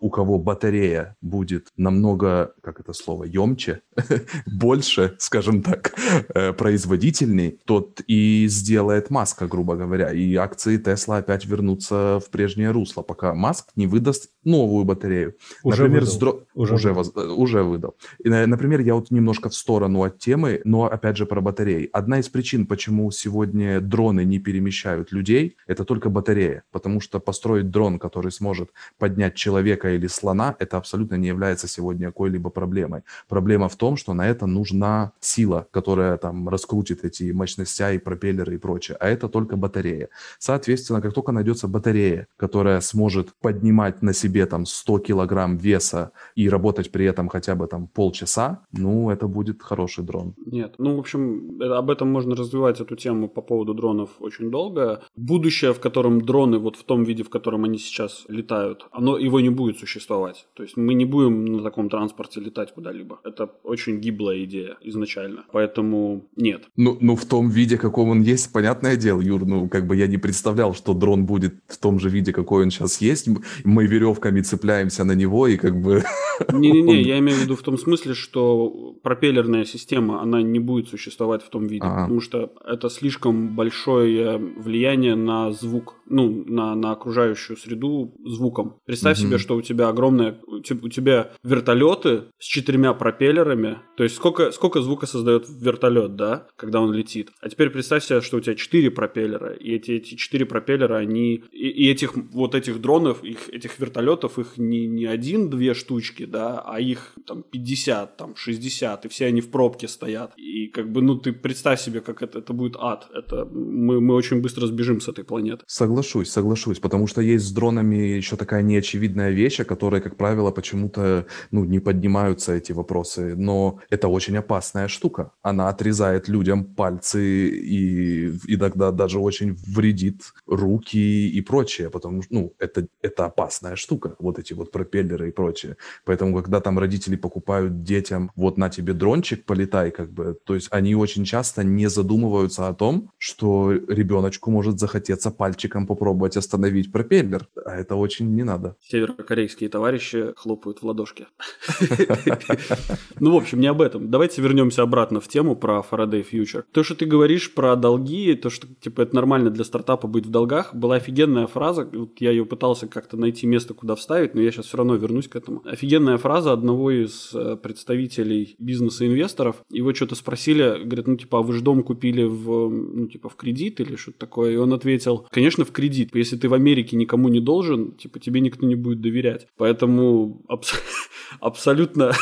у кого батарея будет намного, как это слово, емче, (laughs) больше, скажем так, э, производительней, тот и сделает Маска, грубо говоря. И акции Тесла опять вернутся в прежнее русло, пока Маск не выдаст новую батарею. Уже Например, выдал. с дро- Уже уже, воз- э, уже выдал. И, на- например, я вот немножко в сторону от темы, но опять же про батареи. Одна из причин, почему сегодня дроны не перемещают людей, это только батарея. Потому что построить дрон, который сможет поднять человека или слона, это абсолютно не является сегодня какой-либо проблемой. Проблема в том, что на это нужна сила, которая там раскрутит эти мощности и пропеллеры и прочее. А это только батарея. Соответственно, как только найдется батарея, которая сможет поднимать на себе там 100 килограмм веса и работать при этом хотя бы там полчаса, ну, это будет хороший дрон. Нет. Ну, в общем, э, об этом можно развивать эту тему по поводу дронов очень долго. Будущее, в котором дроны вот в том виде, в котором они сейчас летают, оно его не будет существовать. То есть мы не будем на таком транспорте летать куда-либо. Это очень гиблая идея изначально. Поэтому нет. Ну, ну, в том виде, каком он есть, понятное дело, Юр, ну, как бы я не представлял, что дрон будет в том же виде, какой он сейчас есть. Мы веревками цепляемся на него, и как бы... (laughs) Не-не-не, я имею в виду в том смысле, что пропеллерная система, она не будет существовать в том виде, Ага. потому что это слишком большое влияние на звук, ну, на, на окружающую среду звуком. Представь Мгм. себе, что у тебя огромное, у тебя вертолеты с четырьмя пропеллерами, то есть сколько, сколько звука создает вертолет, да, когда он летит. А теперь представь себе, что у тебя четыре пропеллера, и эти, эти четыре пропеллера, они, и, и этих, вот этих дронов, их, этих вертолетов, их не, не один-две штучки, да, а их там 50, там 60, и все они в пробке стоят. И как бы, ну, ты представь себе, как это, это будет ад. Это мы, мы очень быстро сбежим с этой планеты. Соглашусь, соглашусь, потому что есть с дронами еще такая неочевидная вещь, о которой, как правило, почему-то ну, не поднимаются эти вопросы, но это очень опасная штука. Она отрезает людям пальцы и иногда даже очень вредит руки и прочее, потому что ну, это, это опасная штука, вот эти вот пропеллеры и прочее. Поэтому, когда там родители покупают детям, вот на тебе дрончик, полетай, как бы, то есть они очень часто не задумываются о том, что ребеночку может захотеться пальчиком попробовать остановить пропеллер, а это очень не надо. Северокорейские товарищи хлопают в ладошки. Ну, в общем, не об этом. Давайте вернемся обратно в тему про Faraday Future. То, что ты говоришь про долги, то, что типа это нормально для стартапа быть в долгах, была офигенная фраза. Я ее пытался как-то найти место, куда вставить, но я сейчас все равно вернусь к этому. Офигенная фраза одного из э, представителей бизнеса-инвесторов. Его что-то спросили, говорят, ну, типа, а вы же дом купили в, ну, типа, в кредит или что-то такое? И он ответил, конечно, в кредит. Если ты в Америке никому не должен, типа, тебе никто не будет доверять. Поэтому абс- (laughs) абсолютно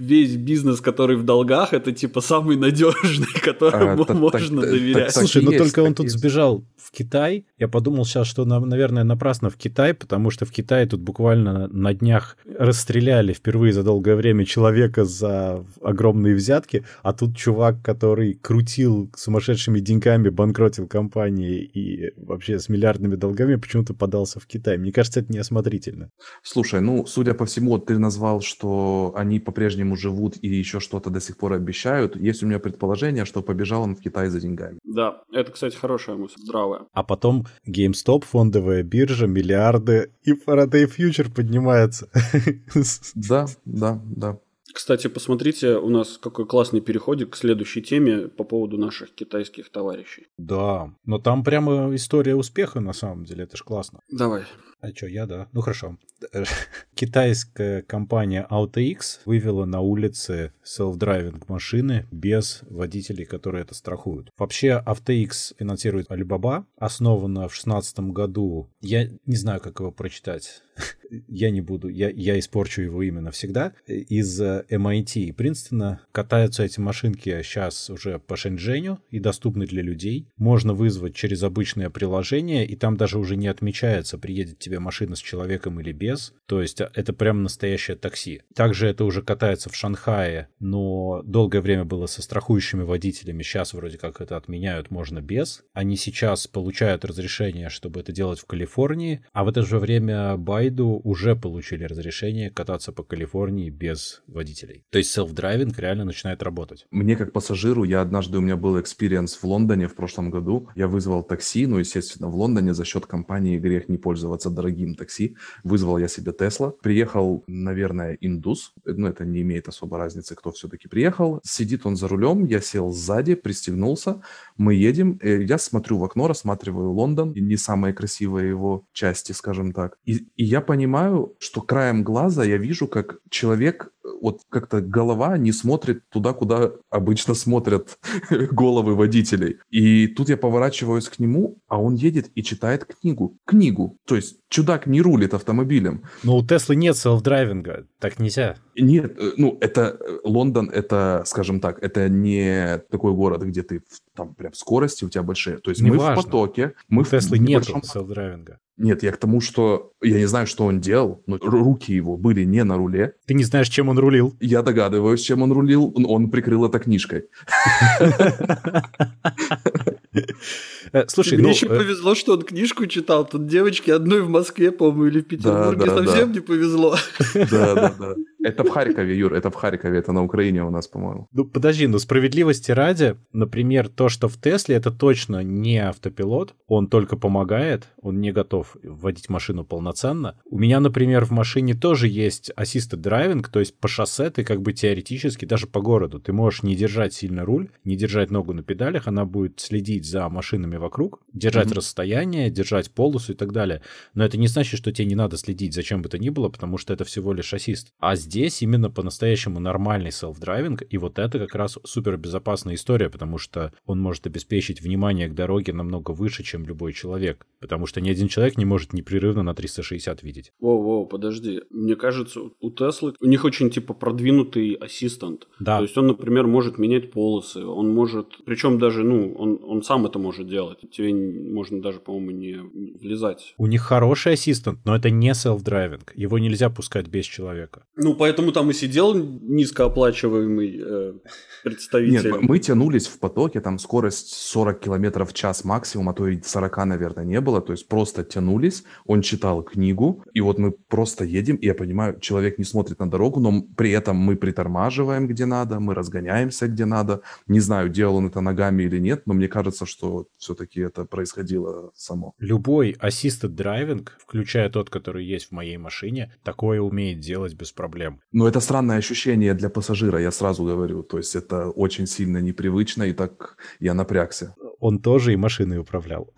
весь бизнес, который в долгах, это, типа, самый надежный, (laughs) которому А, можно так- доверять. так- Слушай, ну есть, только он тут есть. сбежал в Китай. Я подумал сейчас, что, на- наверное, напрасно в Китай, потому что в Китае тут буквально на- днях расстреляли впервые за долгое время человека за огромные взятки, а тут чувак, который крутил сумасшедшими деньгами, банкротил компании и вообще с миллиардными долгами, почему-то подался в Китай. Мне кажется, это неосмотрительно. Слушай, ну, судя по всему, ты назвал, что они по-прежнему живут и еще что-то до сих пор обещают. Есть у меня предположение, что побежал он в Китай за деньгами. Да, это, кстати, хорошая мысль, здравая. А потом GameStop, фондовая биржа, миллиарды, и Faraday Future поднимается. (laughs) Да, да, да. Кстати, посмотрите, у нас какой классный переходик к следующей теме по поводу наших китайских товарищей. Да, но там прямо история успеха на самом деле, это ж классно. Давай. А что, я да? Ну хорошо. (laughs) Китайская компания AutoX вывела на улицы self-driving машины без водителей, которые это страхуют. Вообще AutoX финансирует Alibaba, основана в 2016 году. Я не знаю, как его прочитать. (laughs) Я не буду, я, я испорчу его имя навсегда. Из э, MIT и Принстона катаются эти машинки сейчас уже по Шэньчжэню и доступны для людей. Можно вызвать через обычное приложение, и там даже уже не отмечается, приедет тебе машина с человеком или без. То есть а, это прям настоящее такси. Также это уже катается в Шанхае, но долгое время было со страхующими водителями. Сейчас вроде как это отменяют, можно без. Они сейчас получают разрешение, чтобы это делать в Калифорнии, а в это же время Байду уже получили разрешение кататься по Калифорнии без водителей. То есть self-driving реально начинает работать. Мне как пассажиру, я однажды, у меня был experience в Лондоне в прошлом году. Я вызвал такси, ну, естественно, в Лондоне за счет компании грех не пользоваться дорогим такси. Вызвал я себе Тесла. Приехал, наверное, индус. Ну, это не имеет особо разницы, кто все-таки приехал. Сидит он за рулем, я сел сзади, пристегнулся. Мы едем. Э, я смотрю в окно, рассматриваю Лондон. Не самые красивые его части, скажем так. И, и я понимаю, что краем глаза я вижу, как человек вот как-то голова не смотрит туда, куда обычно смотрят (laughs) головы водителей. И тут я поворачиваюсь к нему, а он едет и читает книгу. Книгу. То есть чудак не рулит автомобилем. Но у Теслы нет self-driving а. Так нельзя. Нет, э, ну это э, Лондон, это, скажем так, это не такой город, где ты там прям скорости у тебя большие. То есть не мы важно. в потоке. Мы у в Теслы нет селф-драйвинга. Нет, я к тому, что я не знаю, что он делал, но руки его были не на руле. Ты не знаешь, чем он рулил? Я догадываюсь, чем он рулил. Он прикрыл это книжкой. (laughs) (laughs) Э, слушай, мне ну, еще э, повезло, что он книжку читал. Тут девочки одной в Москве, по-моему, или в Петербурге совсем не повезло. (laughs) Да, да, да. Это в Харькове, Юр, это в Харькове, это на Украине у нас, по-моему. Ну, подожди, ну справедливости ради, например, то, что в Тесле, это точно не автопилот, он только помогает, он не готов водить машину полноценно. У меня, например, в машине тоже есть assisted driving, то есть по шоссе ты как бы теоретически, даже по городу, ты можешь не держать сильно руль, не держать ногу на педалях, она будет следить за машинами вокруг, держать mm-hmm. расстояние, держать полосу и так далее. Но это не значит, что тебе не надо следить за чем бы то ни было, потому что это всего лишь assist. А здесь именно по-настоящему нормальный self-driving, и вот это как раз супер безопасная история, потому что он может обеспечить внимание к дороге намного выше, чем любой человек, потому что ни один человек не может непрерывно на 360 видеть. Воу-воу, подожди. Мне кажется, у Теслы, у них очень типа продвинутый ассистент. Да. То есть он, например, может менять полосы, он может, причем даже, ну, он, он сам это может делать. Тебе можно даже, по-моему, не влезать. У них хороший ассистент, но это не self-driving. Его нельзя пускать без человека. Ну, поэтому там и сидел низкооплачиваемый э, (laughs) представитель. Нет, мы тянулись в потоке, там скорость 40 километров в час максимум, а то и 40, наверное, не было. То есть просто тянулись, он читал книгу, и вот мы просто едем, и я понимаю, человек не смотрит на дорогу, но при этом мы притормаживаем где надо, мы разгоняемся где надо. Не знаю, делал он это ногами или нет, но мне кажется, что все-таки это происходило само. Любой assisted driving, включая тот, который есть в моей машине, такое умеет делать без проблем. Но это странное ощущение для пассажира, я сразу говорю. То есть это очень сильно непривычно, и так я напрягся. Он тоже и машиной управлял.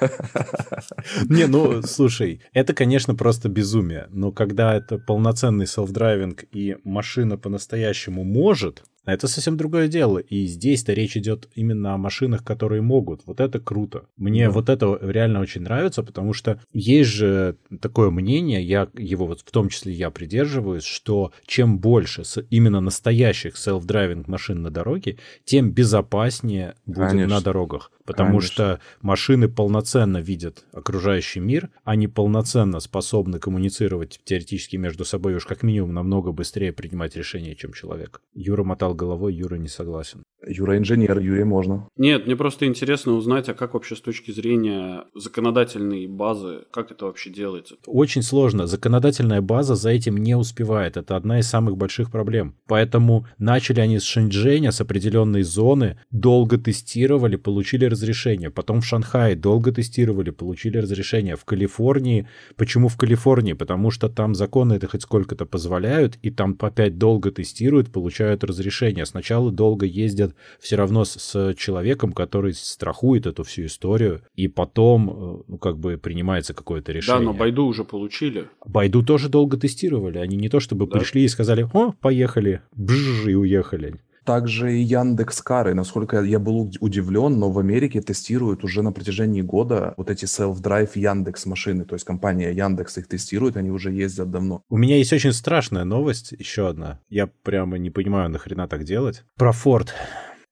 (laughs) Не, ну, слушай, это, конечно, просто безумие. Но когда это полноценный self-driving и машина по-настоящему может, это совсем другое дело. И здесь-то речь идет именно о машинах, которые могут. Вот это круто. Мне да. вот это реально очень нравится, потому что есть же такое мнение, я его вот в том числе я придерживаюсь, что чем больше именно настоящих self-driving машин на дороге, тем безопаснее будет Конечно. на дорогах. Потому Конечно. что машины полноценно видят окружающий мир, они полноценно способны коммуницировать теоретически между собой уж как минимум намного быстрее принимать решения, чем человек. Юра мотал головой, Юра не согласен. Юра инженер, Юре можно. Нет, мне просто интересно узнать, а как вообще с точки зрения законодательной базы, как это вообще делается? Очень сложно. Законодательная база за этим не успевает. Это одна из самых больших проблем. Поэтому начали они с Шэньчжэня, с определенной зоны, долго тестировали, получили разрешение. Потом в Шанхае долго тестировали, получили разрешение. В Калифорнии. Почему в Калифорнии? Потому что там законы это хоть сколько-то позволяют, и там опять долго тестируют, получают разрешение. Сначала долго ездят работает все равно с, с человеком, который страхует эту всю историю, и потом, э, ну, как бы принимается какое-то решение. Да, но Байду уже получили. Байду тоже долго тестировали. Они не то чтобы да. пришли и сказали, о, поехали, бжж, и уехали. Также и Яндекс Кары. Насколько я был удивлен, но в Америке тестируют уже на протяжении года вот эти self-drive Яндекс машины. То есть компания Яндекс их тестирует, они уже ездят давно. У меня есть очень страшная новость, еще одна. Я прямо не понимаю, нахрена так делать. Про Ford.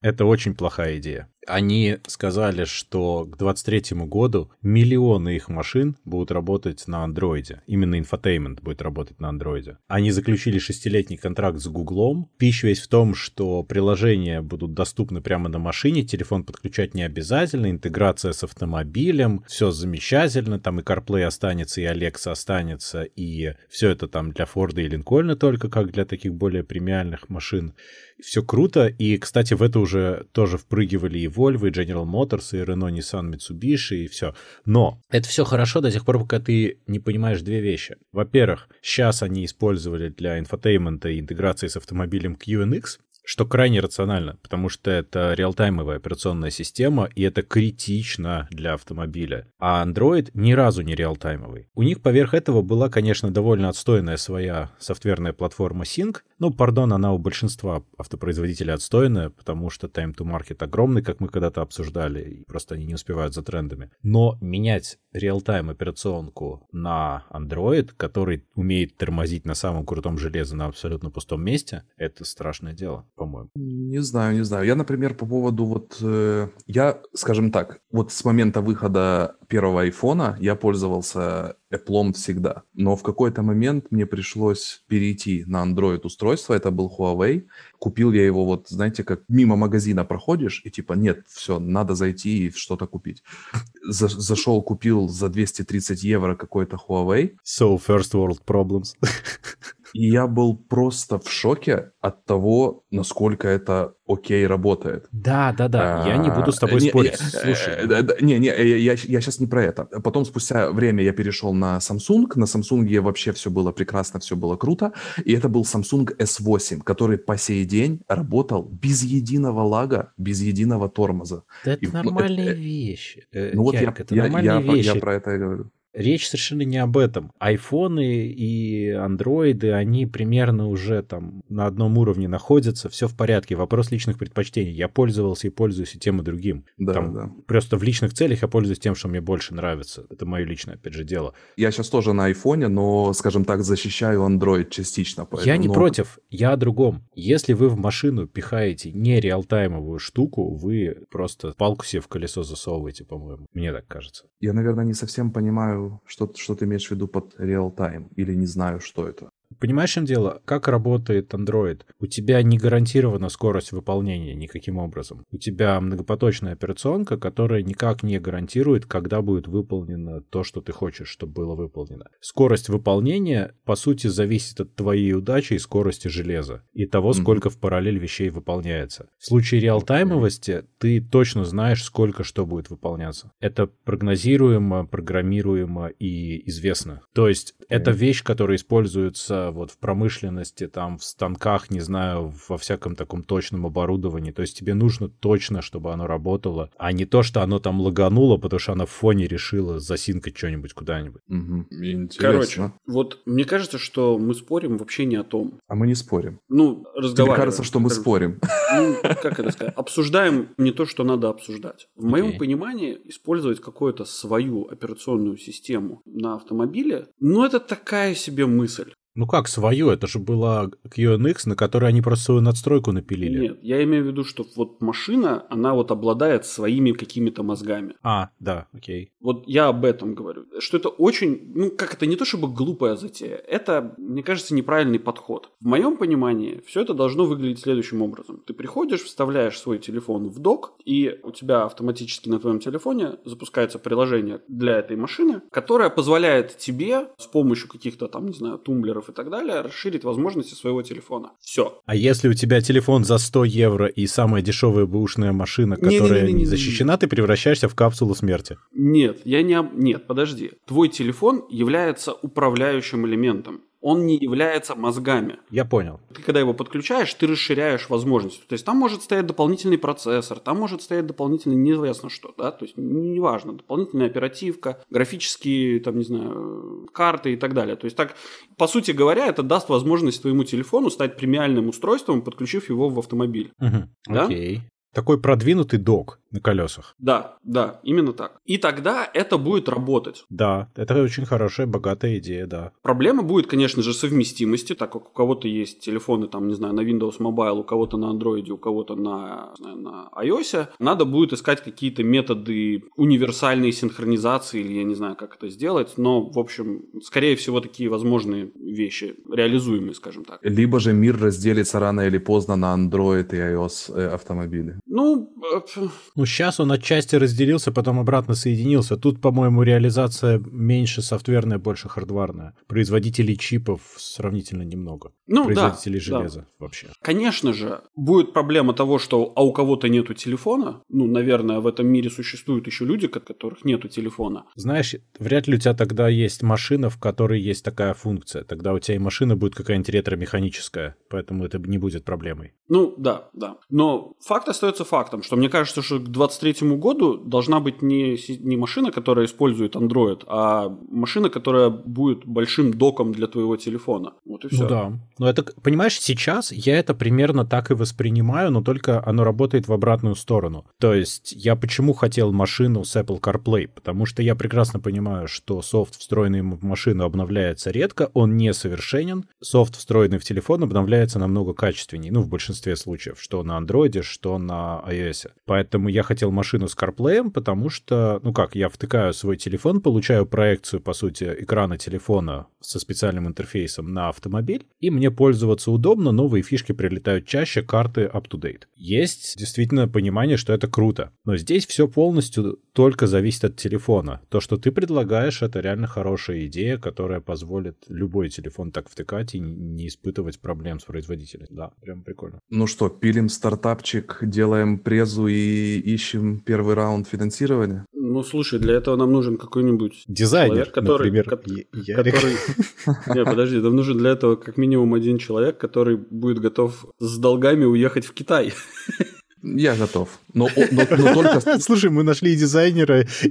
Это очень плохая идея. Они сказали, что к 2023 году миллионы их машин будут работать на андроиде. Именно infotainment будет работать на андроиде. Они заключили шестилетний контракт с Гуглом. Pitch весь в том, что приложения будут доступны прямо на машине, телефон подключать не обязательно, интеграция с автомобилем, все замечательно, там и CarPlay останется, и Alexa останется, и все это там для Форда и Линкольна только, как для таких более премиальных машин все круто. И, кстати, в это уже тоже впрыгивали и Volvo, и General Motors, и Renault, Nissan, Mitsubishi, и все. Но это все хорошо до тех пор, пока ты не понимаешь две вещи. Во-первых, сейчас они использовали для infotainment а и интеграции с автомобилем QNX, что крайне рационально, потому что это реалтаймовая операционная система, и это критично для автомобиля. А Android ни разу не реалтаймовый. У них поверх этого была, конечно, довольно отстойная своя софтверная платформа Sync. Ну, пардон, она у большинства автопроизводителей отстойная, потому что time to market огромный, как мы когда-то обсуждали, и просто они не успевают за трендами. Но менять реалтайм операционку на Android, который умеет тормозить на самом крутом железе на абсолютно пустом месте, это страшное дело по-моему. Не знаю, не знаю. Я, например, по поводу вот... Э, я, скажем так, вот с момента выхода первого айфона я пользовался Apple всегда. Но в какой-то момент мне пришлось перейти на Android устройство. Это был Huawei. Купил я его вот, знаете, как мимо магазина проходишь и типа, нет, все, надо зайти и что-то купить. За, зашел, купил за 230 евро какой-то Huawei. So first world problems. (laughs) И я был просто в шоке от того, насколько это окей работает. Да, да, да. Я не буду с тобой не, спорить. Не, Слушай. Э, не, не, я, я сейчас не про это. Потом спустя время я перешел на Samsung. На Samsung вообще все было прекрасно, все было круто. И это был Samsung S8, который по сей день работал без единого лага, без единого тормоза. Да это и, нормальные ну, вещи. Ну вот я, про это говорю. Речь совершенно не об этом. Айфоны и андроиды, они примерно уже там на одном уровне находятся, все в порядке. Вопрос личных предпочтений. Я пользовался и пользуюсь и тем, и другим. Да, там, да. Просто в личных целях я пользуюсь тем, что мне больше нравится. Это мое личное, опять же, дело. Я сейчас тоже на айфоне, но, скажем так, защищаю Android частично. Поэтому... Я не против, я о другом. Если вы в машину пихаете не реалтаймовую штуку, вы просто палку себе в колесо засовываете, по-моему. Мне так кажется. Я, наверное, не совсем понимаю что, что ты имеешь в виду под real-time, или не знаю, что это. Понимаешь, чем дело? Как работает Android? У тебя не гарантирована скорость выполнения никаким образом. У тебя многопоточная операционка, которая никак не гарантирует, когда будет выполнено то, что ты хочешь, чтобы было выполнено. Скорость выполнения, по сути, зависит от твоей удачи и скорости железа, и того, сколько mm-hmm. в параллель вещей выполняется. В случае реалтаймовости ты точно знаешь, сколько что будет выполняться. Это прогнозируемо, программируемо и известно. То есть mm-hmm. это вещь, которая используется вот в промышленности, там в станках, не знаю, во всяком таком точном оборудовании. То есть тебе нужно точно, чтобы оно работало, а не то, что оно там лагануло, потому что оно в фоне решила засинкать что-нибудь куда-нибудь. Угу. Интересно. Короче, вот мне кажется, что мы спорим вообще не о том. А мы не спорим. Ну, разговариваем. Мне кажется, что мы спорим. Ну, как это сказать? Обсуждаем не то, что надо обсуждать. В моем понимании использовать какую-то свою операционную систему на автомобиле, ну, это такая себе мысль. Ну как свою? Это же была QNX, на которой они просто свою надстройку напилили. Нет, я имею в виду, что вот машина, она вот обладает своими какими-то мозгами. А, да, окей. Вот я об этом говорю. Что это очень, ну как это не то чтобы глупая затея, это, мне кажется, неправильный подход. В моем понимании все это должно выглядеть следующим образом. Ты приходишь, вставляешь свой телефон в док, и у тебя автоматически на твоем телефоне запускается приложение для этой машины, которое позволяет тебе с помощью каких-то там, не знаю, тумблеров и так далее, расширить возможности своего телефона. Все. А если у тебя телефон за 100 евро и самая дешевая бэушная машина, которая не, не, не, не защищена, ты превращаешься в капсулу смерти? Нет, я не... Нет, подожди. Твой телефон является управляющим элементом он не является мозгами. Я понял. Ты когда его подключаешь, ты расширяешь возможности. То есть там может стоять дополнительный процессор, там может стоять дополнительный неизвестно что, да, то есть неважно, дополнительная оперативка, графические, там, не знаю, карты и так далее. То есть так, по сути говоря, это даст возможность твоему телефону стать премиальным устройством, подключив его в автомобиль. Угу. Да? Окей. Такой продвинутый док на колесах. Да, да, именно так. И тогда это будет работать. Да, это очень хорошая, богатая идея, да. Проблема будет, конечно же, совместимости, так как у кого-то есть телефоны, там, не знаю, на Windows Mobile, у кого-то на Android, у кого-то на, знаю, на iOS. Надо будет искать какие-то методы универсальной синхронизации, или я не знаю, как это сделать, но, в общем, скорее всего, такие возможные вещи реализуемые, скажем так. Либо же мир разделится рано или поздно на Android и iOS э, автомобили. Ну, э, Ну, сейчас он отчасти разделился, потом обратно соединился. Тут, по-моему, реализация меньше софтверная, больше хардварная. Производителей чипов сравнительно немного. Ну, да, Производителей да. железа вообще. Конечно же, будет проблема того, что а у кого-то нету телефона. Ну, наверное, в этом мире существуют еще люди, у которых нету телефона. Знаешь, вряд ли у тебя тогда есть машина, в которой есть такая функция. Тогда у тебя и машина будет какая-нибудь ретро-механическая, поэтому это не будет проблемой. Ну, да, да. Но факт остается фактом, что мне кажется, что к 23 году должна быть не, не машина, которая использует Android, а машина, которая будет большим доком для твоего телефона. Вот и все. Ну да. Но это, понимаешь, сейчас я это примерно так и воспринимаю, но только оно работает в обратную сторону. То есть я почему хотел машину с Apple CarPlay? Потому что я прекрасно понимаю, что софт, встроенный в машину, обновляется редко, он несовершенен. Софт, встроенный в телефон, обновляется намного качественнее, ну, в большинстве случаев, что на Android, что на iOS. Поэтому я хотел машину с CarPlay, потому что, ну как, я втыкаю свой телефон, получаю проекцию, по сути, экрана телефона со специальным интерфейсом на автомобиль, и мне пользоваться удобно, новые фишки прилетают чаще, карты up-to-date. Есть действительно понимание, что это круто, но здесь все полностью только зависит от телефона. То, что ты предлагаешь, это реально хорошая идея, которая позволит любой телефон так втыкать и не испытывать проблем с производителем. Да, прям прикольно. Ну что, пилим стартапчик, делаем презу и ищем первый раунд финансирования? Ну, слушай, для этого нам нужен какой-нибудь Дизайнер, человек, который... например, ко- Ярик. который... (laughs) Не, подожди, нам нужен для этого как минимум один человек, который будет готов с долгами уехать в Китай. (laughs) Я готов. Но, но- но только... (laughs) Слушай, мы нашли и дизайнера, и,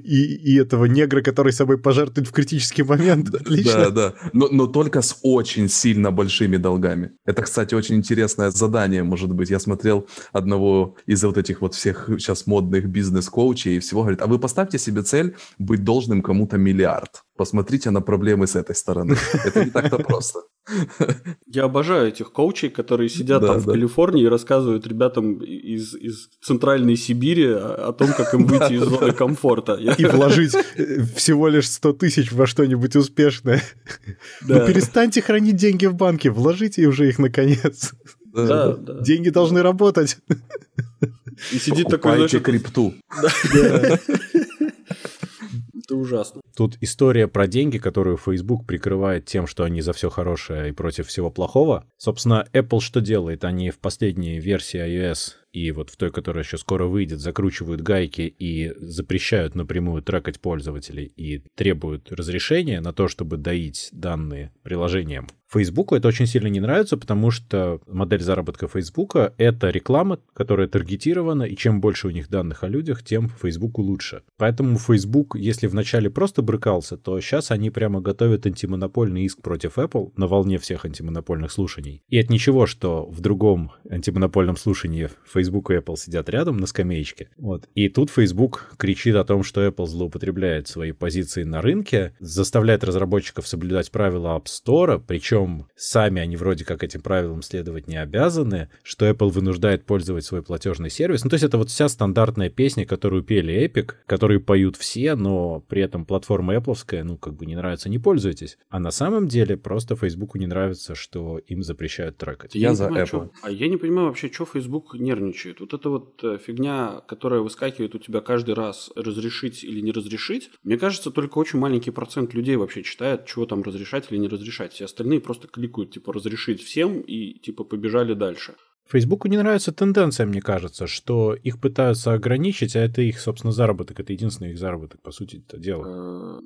и этого негра, который собой пожертвует в критический момент. Отлично. Да, да. Но, но только с очень сильно большими долгами. Это, кстати, очень интересное задание, может быть. Я смотрел одного из вот этих вот всех сейчас модных бизнес-коучей и всего, говорит, а вы поставьте себе цель быть должным кому-то миллиард. Посмотрите на проблемы с этой стороны. Это не так-то просто. Я обожаю этих коучей, которые сидят Да, там в да. Калифорнии и рассказывают ребятам из, из центральной Сибири о, о том, как им выйти из (laughs) зоны комфорта. И (laughs) вложить э, всего лишь 100 тысяч во что-нибудь успешное. Да. Ну перестаньте хранить деньги в банке, вложите уже их наконец. Да, да. Деньги должны работать. И сидит такой, Покупайте крипту. (laughs) это ужасно. Тут история про деньги, которую Facebook прикрывает тем, что они за все хорошее и против всего плохого. Собственно, Apple что делает? Они в последней версии iOS и вот в той, которая еще скоро выйдет, закручивают гайки и запрещают напрямую трекать пользователей и требуют разрешения на то, чтобы доить данные приложениям. Фейсбуку это очень сильно не нравится, потому что модель заработка Фейсбука — это реклама, которая таргетирована, и чем больше у них данных о людях, тем Фейсбуку лучше. Поэтому Facebook, если вначале просто брыкался, то сейчас они прямо готовят антимонопольный иск против Apple на волне всех антимонопольных слушаний. И от ничего, что в другом антимонопольном слушании Facebook и Apple сидят рядом на скамеечке. Вот. И тут Facebook кричит о том, что Apple злоупотребляет свои позиции на рынке, заставляет разработчиков соблюдать правила App Store, причем сами они вроде как этим правилам следовать не обязаны, что Apple вынуждает пользовать свой платежный сервис. Ну, то есть это вот вся стандартная песня, которую пели Epic, которую поют все, но при этом платформа Apple, ну, как бы не нравится, не пользуйтесь. А на самом деле просто Фейсбуку не нравится, что им запрещают трекать. Я не за понимаю, Apple. чё- а я не понимаю вообще, что Facebook нервничает. Вот эта вот э, фигня, которая выскакивает у тебя каждый раз, разрешить или не разрешить, мне кажется, только очень маленький процент людей вообще читает, чего там разрешать или не разрешать. Все остальные просто кликают, типа, разрешить всем и, типа, побежали дальше. Фейсбуку не нравится тенденция, мне кажется, что их пытаются ограничить, а это их, собственно, заработок. Это единственный их заработок, по сути, это дело. Э,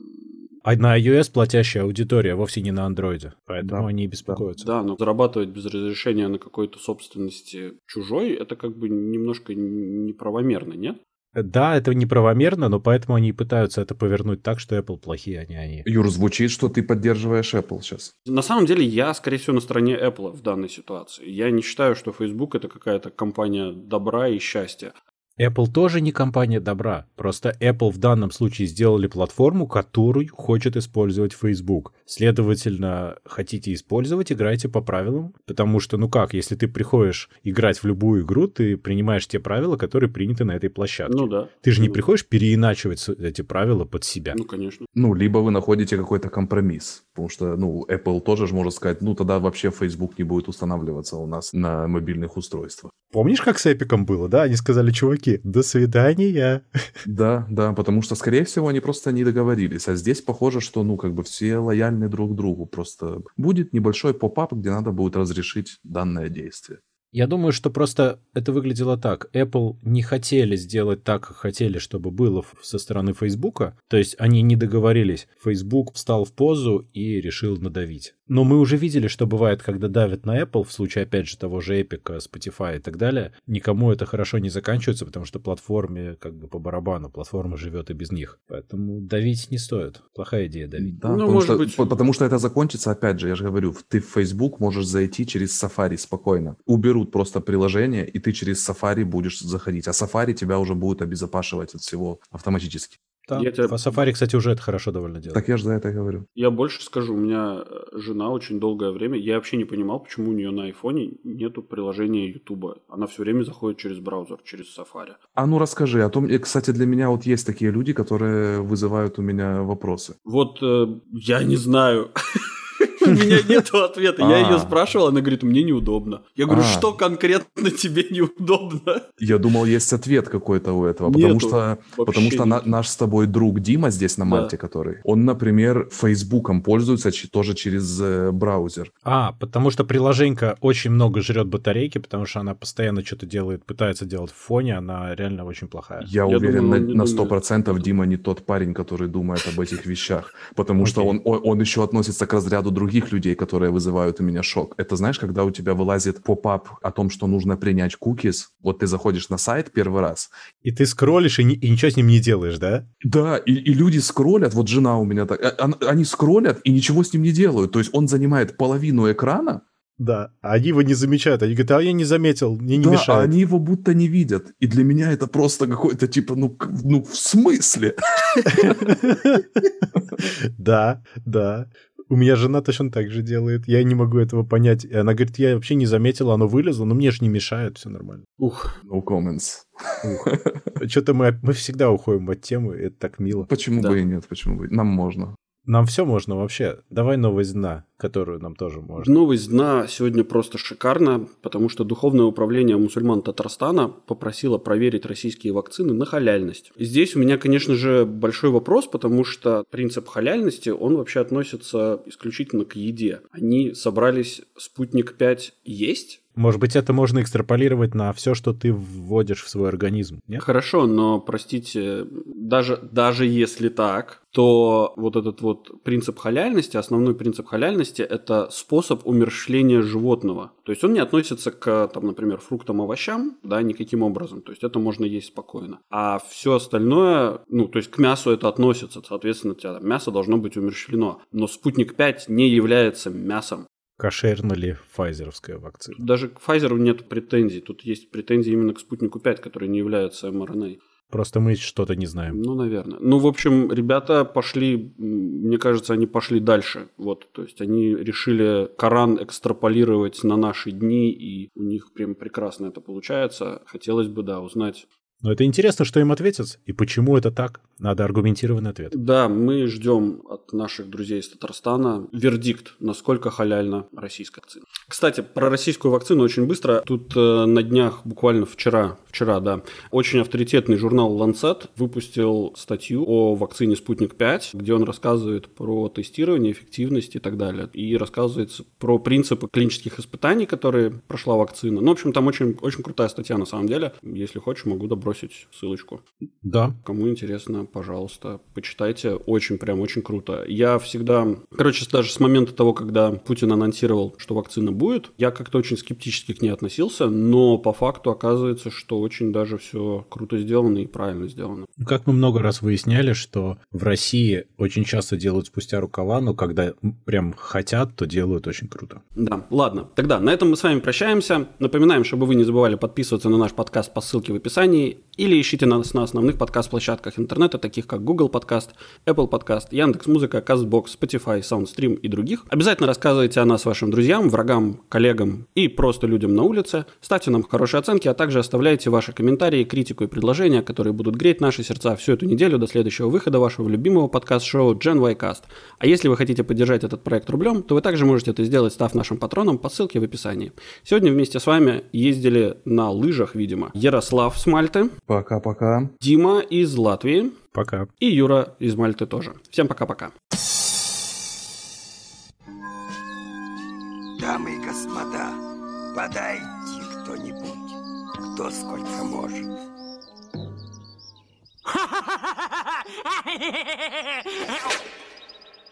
А на iOS платящая аудитория, вовсе не на андроиде. Поэтому Да, они и беспокоятся. Да, но зарабатывать без разрешения на какой-то собственности чужой, это как бы немножко неправомерно, нет? Да, это неправомерно, но поэтому они и пытаются это повернуть так, что Apple плохие, а не они. Юр, звучит, что ты поддерживаешь Apple сейчас. На самом деле, я, скорее всего, на стороне Apple в данной ситуации. Я не считаю, что Facebook это какая-то компания добра и счастья. Apple тоже не компания добра. Просто Apple в данном случае сделали платформу, которую хочет использовать Facebook. Следовательно, хотите использовать, играйте по правилам. Потому что, ну как, если ты приходишь играть в любую игру, ты принимаешь те правила, которые приняты на этой площадке. Ну да. Ты же не Ну, приходишь переиначивать эти правила под себя. Ну, конечно. Ну, либо вы находите какой-то компромисс. Потому что, ну, Apple тоже же может сказать, ну, тогда вообще Facebook не будет устанавливаться у нас на мобильных устройствах. Помнишь, как с Эпиком было, да? Они сказали, чуваки, до свидания. Да, да, потому что, скорее всего, они просто не договорились. А здесь похоже, что, ну, как бы все лояльны друг другу. Просто будет небольшой поп-ап, где надо будет разрешить данное действие. Я думаю, что просто это выглядело так. Apple не хотели сделать так, как хотели, чтобы было со стороны Facebook. То есть они не договорились. Facebook встал в позу и решил надавить. Но мы уже видели, что бывает, когда давят на Apple, в случае, опять же, того же Epic, Spotify и так далее, никому это хорошо не заканчивается, потому что платформе как бы по барабану, платформа живет и без них. Поэтому давить не стоит. Плохая идея давить. Да, Ну, потому, может что, быть. по- потому что это закончится, опять же, я же говорю, ты в Facebook можешь зайти через Safari спокойно. Уберут просто приложение, и ты через Safari будешь заходить. А Safari тебя уже будет обезопашивать от всего автоматически. Да. Я тебя- В Safari, кстати, уже это хорошо довольно делает. Так я же за это и говорю. Я больше скажу, у меня э, жена очень долгое время, я вообще не понимал, почему у нее на айфоне нету приложения Ютуба. Она все время заходит через браузер, через Safari. А ну расскажи, а то, мне, кстати, для меня вот есть такие люди, которые вызывают у меня вопросы. Вот э, я не знаю. (laughs) (laughs) У меня нет ответа. Я ее А. спрашивал, она говорит, мне неудобно. Я говорю, А. что конкретно тебе неудобно? Я думал, есть ответ какой-то у этого, потому что, потому что наш с тобой друг Дима здесь на. Мальте, который, он, например, Фейсбуком пользуется тоже через э, браузер. А, потому что приложенька очень много жрет батарейки, потому что она постоянно что-то делает, пытается делать в фоне, она реально очень плохая. Я, уверен на, сто процентов Дима не тот парень, который думает об этих вещах, потому (laughs) что он, он еще относится к разряду других людей, которые вызывают у меня шок. Это знаешь, когда у тебя вылазит pop-up о том, что нужно принять cookies, вот ты заходишь на сайт первый раз, И ты скроллишь и, и ничего с ним не делаешь, да? Да, и, и люди скроллят, вот жена у меня так, а- он- они скроллят и ничего с ним не делают. То есть он занимает половину экрана, Да. А они его не замечают. Они говорят, а я не заметил, мне не да, а мешает. они его будто не видят. И для меня это просто какой-то типа, ну, ну в смысле? (laughs) Да, да. У меня жена точно так же делает. Я не могу этого понять. И она говорит, я вообще не заметила, оно вылезло, но мне же не мешает, все нормально. Ух, No comments. Что-то мы, мы всегда уходим от темы, это так мило. Почему Да. бы и нет, почему бы? и- Нам можно. Нам все можно вообще. Давай новость дна, которую нам тоже можно. Новость дна сегодня просто шикарна, потому что Духовное управление мусульман Татарстана попросило проверить российские вакцины на халяльность. Здесь у меня, конечно же, большой вопрос, потому что принцип халяльности, он вообще относится исключительно к еде. Они собрались спутник 5 есть, Может быть, это можно экстраполировать на все, что ты вводишь в свой организм, нет? Хорошо, но, простите, даже, даже если так, то вот этот вот принцип халяльности, основной принцип халяльности – это способ умерщвления животного. То есть он не относится к, там, например, фруктам, овощам, да, никаким образом. То есть это можно есть спокойно. А все остальное, ну, то есть к мясу это относится, соответственно, тебя там мясо должно быть умерщвлено. Но спутник 5 не является мясом. Кошерна ли файзеровская вакцина? Даже к Pfizer нет претензий. Тут есть претензии именно к спутнику 5, который не является mRNA. Просто мы что-то не знаем. Ну, наверное. Ну, в общем, ребята пошли, мне кажется, они пошли дальше. Вот, то есть они решили Коран экстраполировать на наши дни, и у них прям прекрасно это получается. Хотелось бы, да, узнать. Но это интересно, что им ответят и почему это так. Надо аргументированный ответ. Да, мы ждем от наших друзей из Татарстана вердикт, насколько халяльна российская вакцина. Кстати, про российскую вакцину очень быстро. Тут э, на днях, буквально вчера, вчера, да, очень авторитетный журнал Lancet выпустил статью о вакцине Спутник 5, где он рассказывает про тестирование, эффективность и так далее. И рассказывается про принципы клинических испытаний, которые прошла вакцина. Ну, в общем, там очень, очень крутая статья на самом деле. Если хочешь, могу добросить ссылочку. Да. Кому интересно, пожалуйста, почитайте. Очень, прям очень круто. Я всегда... Короче, даже с момента того, когда Путин анонсировал, что вакцина будет, я как-то очень скептически к ней относился, но по факту оказывается, что очень даже все круто сделано и правильно сделано. Как мы много раз выясняли, что в России очень часто делают спустя рукава, но когда прям хотят, то делают очень круто. Да, ладно. Тогда на этом мы с вами прощаемся. Напоминаем, чтобы вы не забывали подписываться на наш подкаст по ссылке в описании или ищите нас на основных подкаст-площадках интернета, таких как Google Podcast, Apple Podcast, Яндекс.Музыка, CastBox, Spotify, SoundStream и других. Обязательно рассказывайте о нас вашим друзьям, врагам, коллегам и просто людям на улице. Ставьте нам хорошие оценки, а также оставляйте ваши комментарии, критику и предложения, которые будут греть наши сердца всю эту неделю до следующего выхода вашего любимого подкаст-шоу Gen Y Cast. А если вы хотите поддержать этот проект рублем, то вы также можете это сделать, став нашим патроном по ссылке в описании. Сегодня вместе с вами ездили на лыжах, видимо, Ярослав с Мальты. Пока-пока. Дима из Латвии. Пока. И Юра из Мальты тоже. Всем пока-пока. Дамы и господа, подайте кто-нибудь, кто сколько может. (laughs)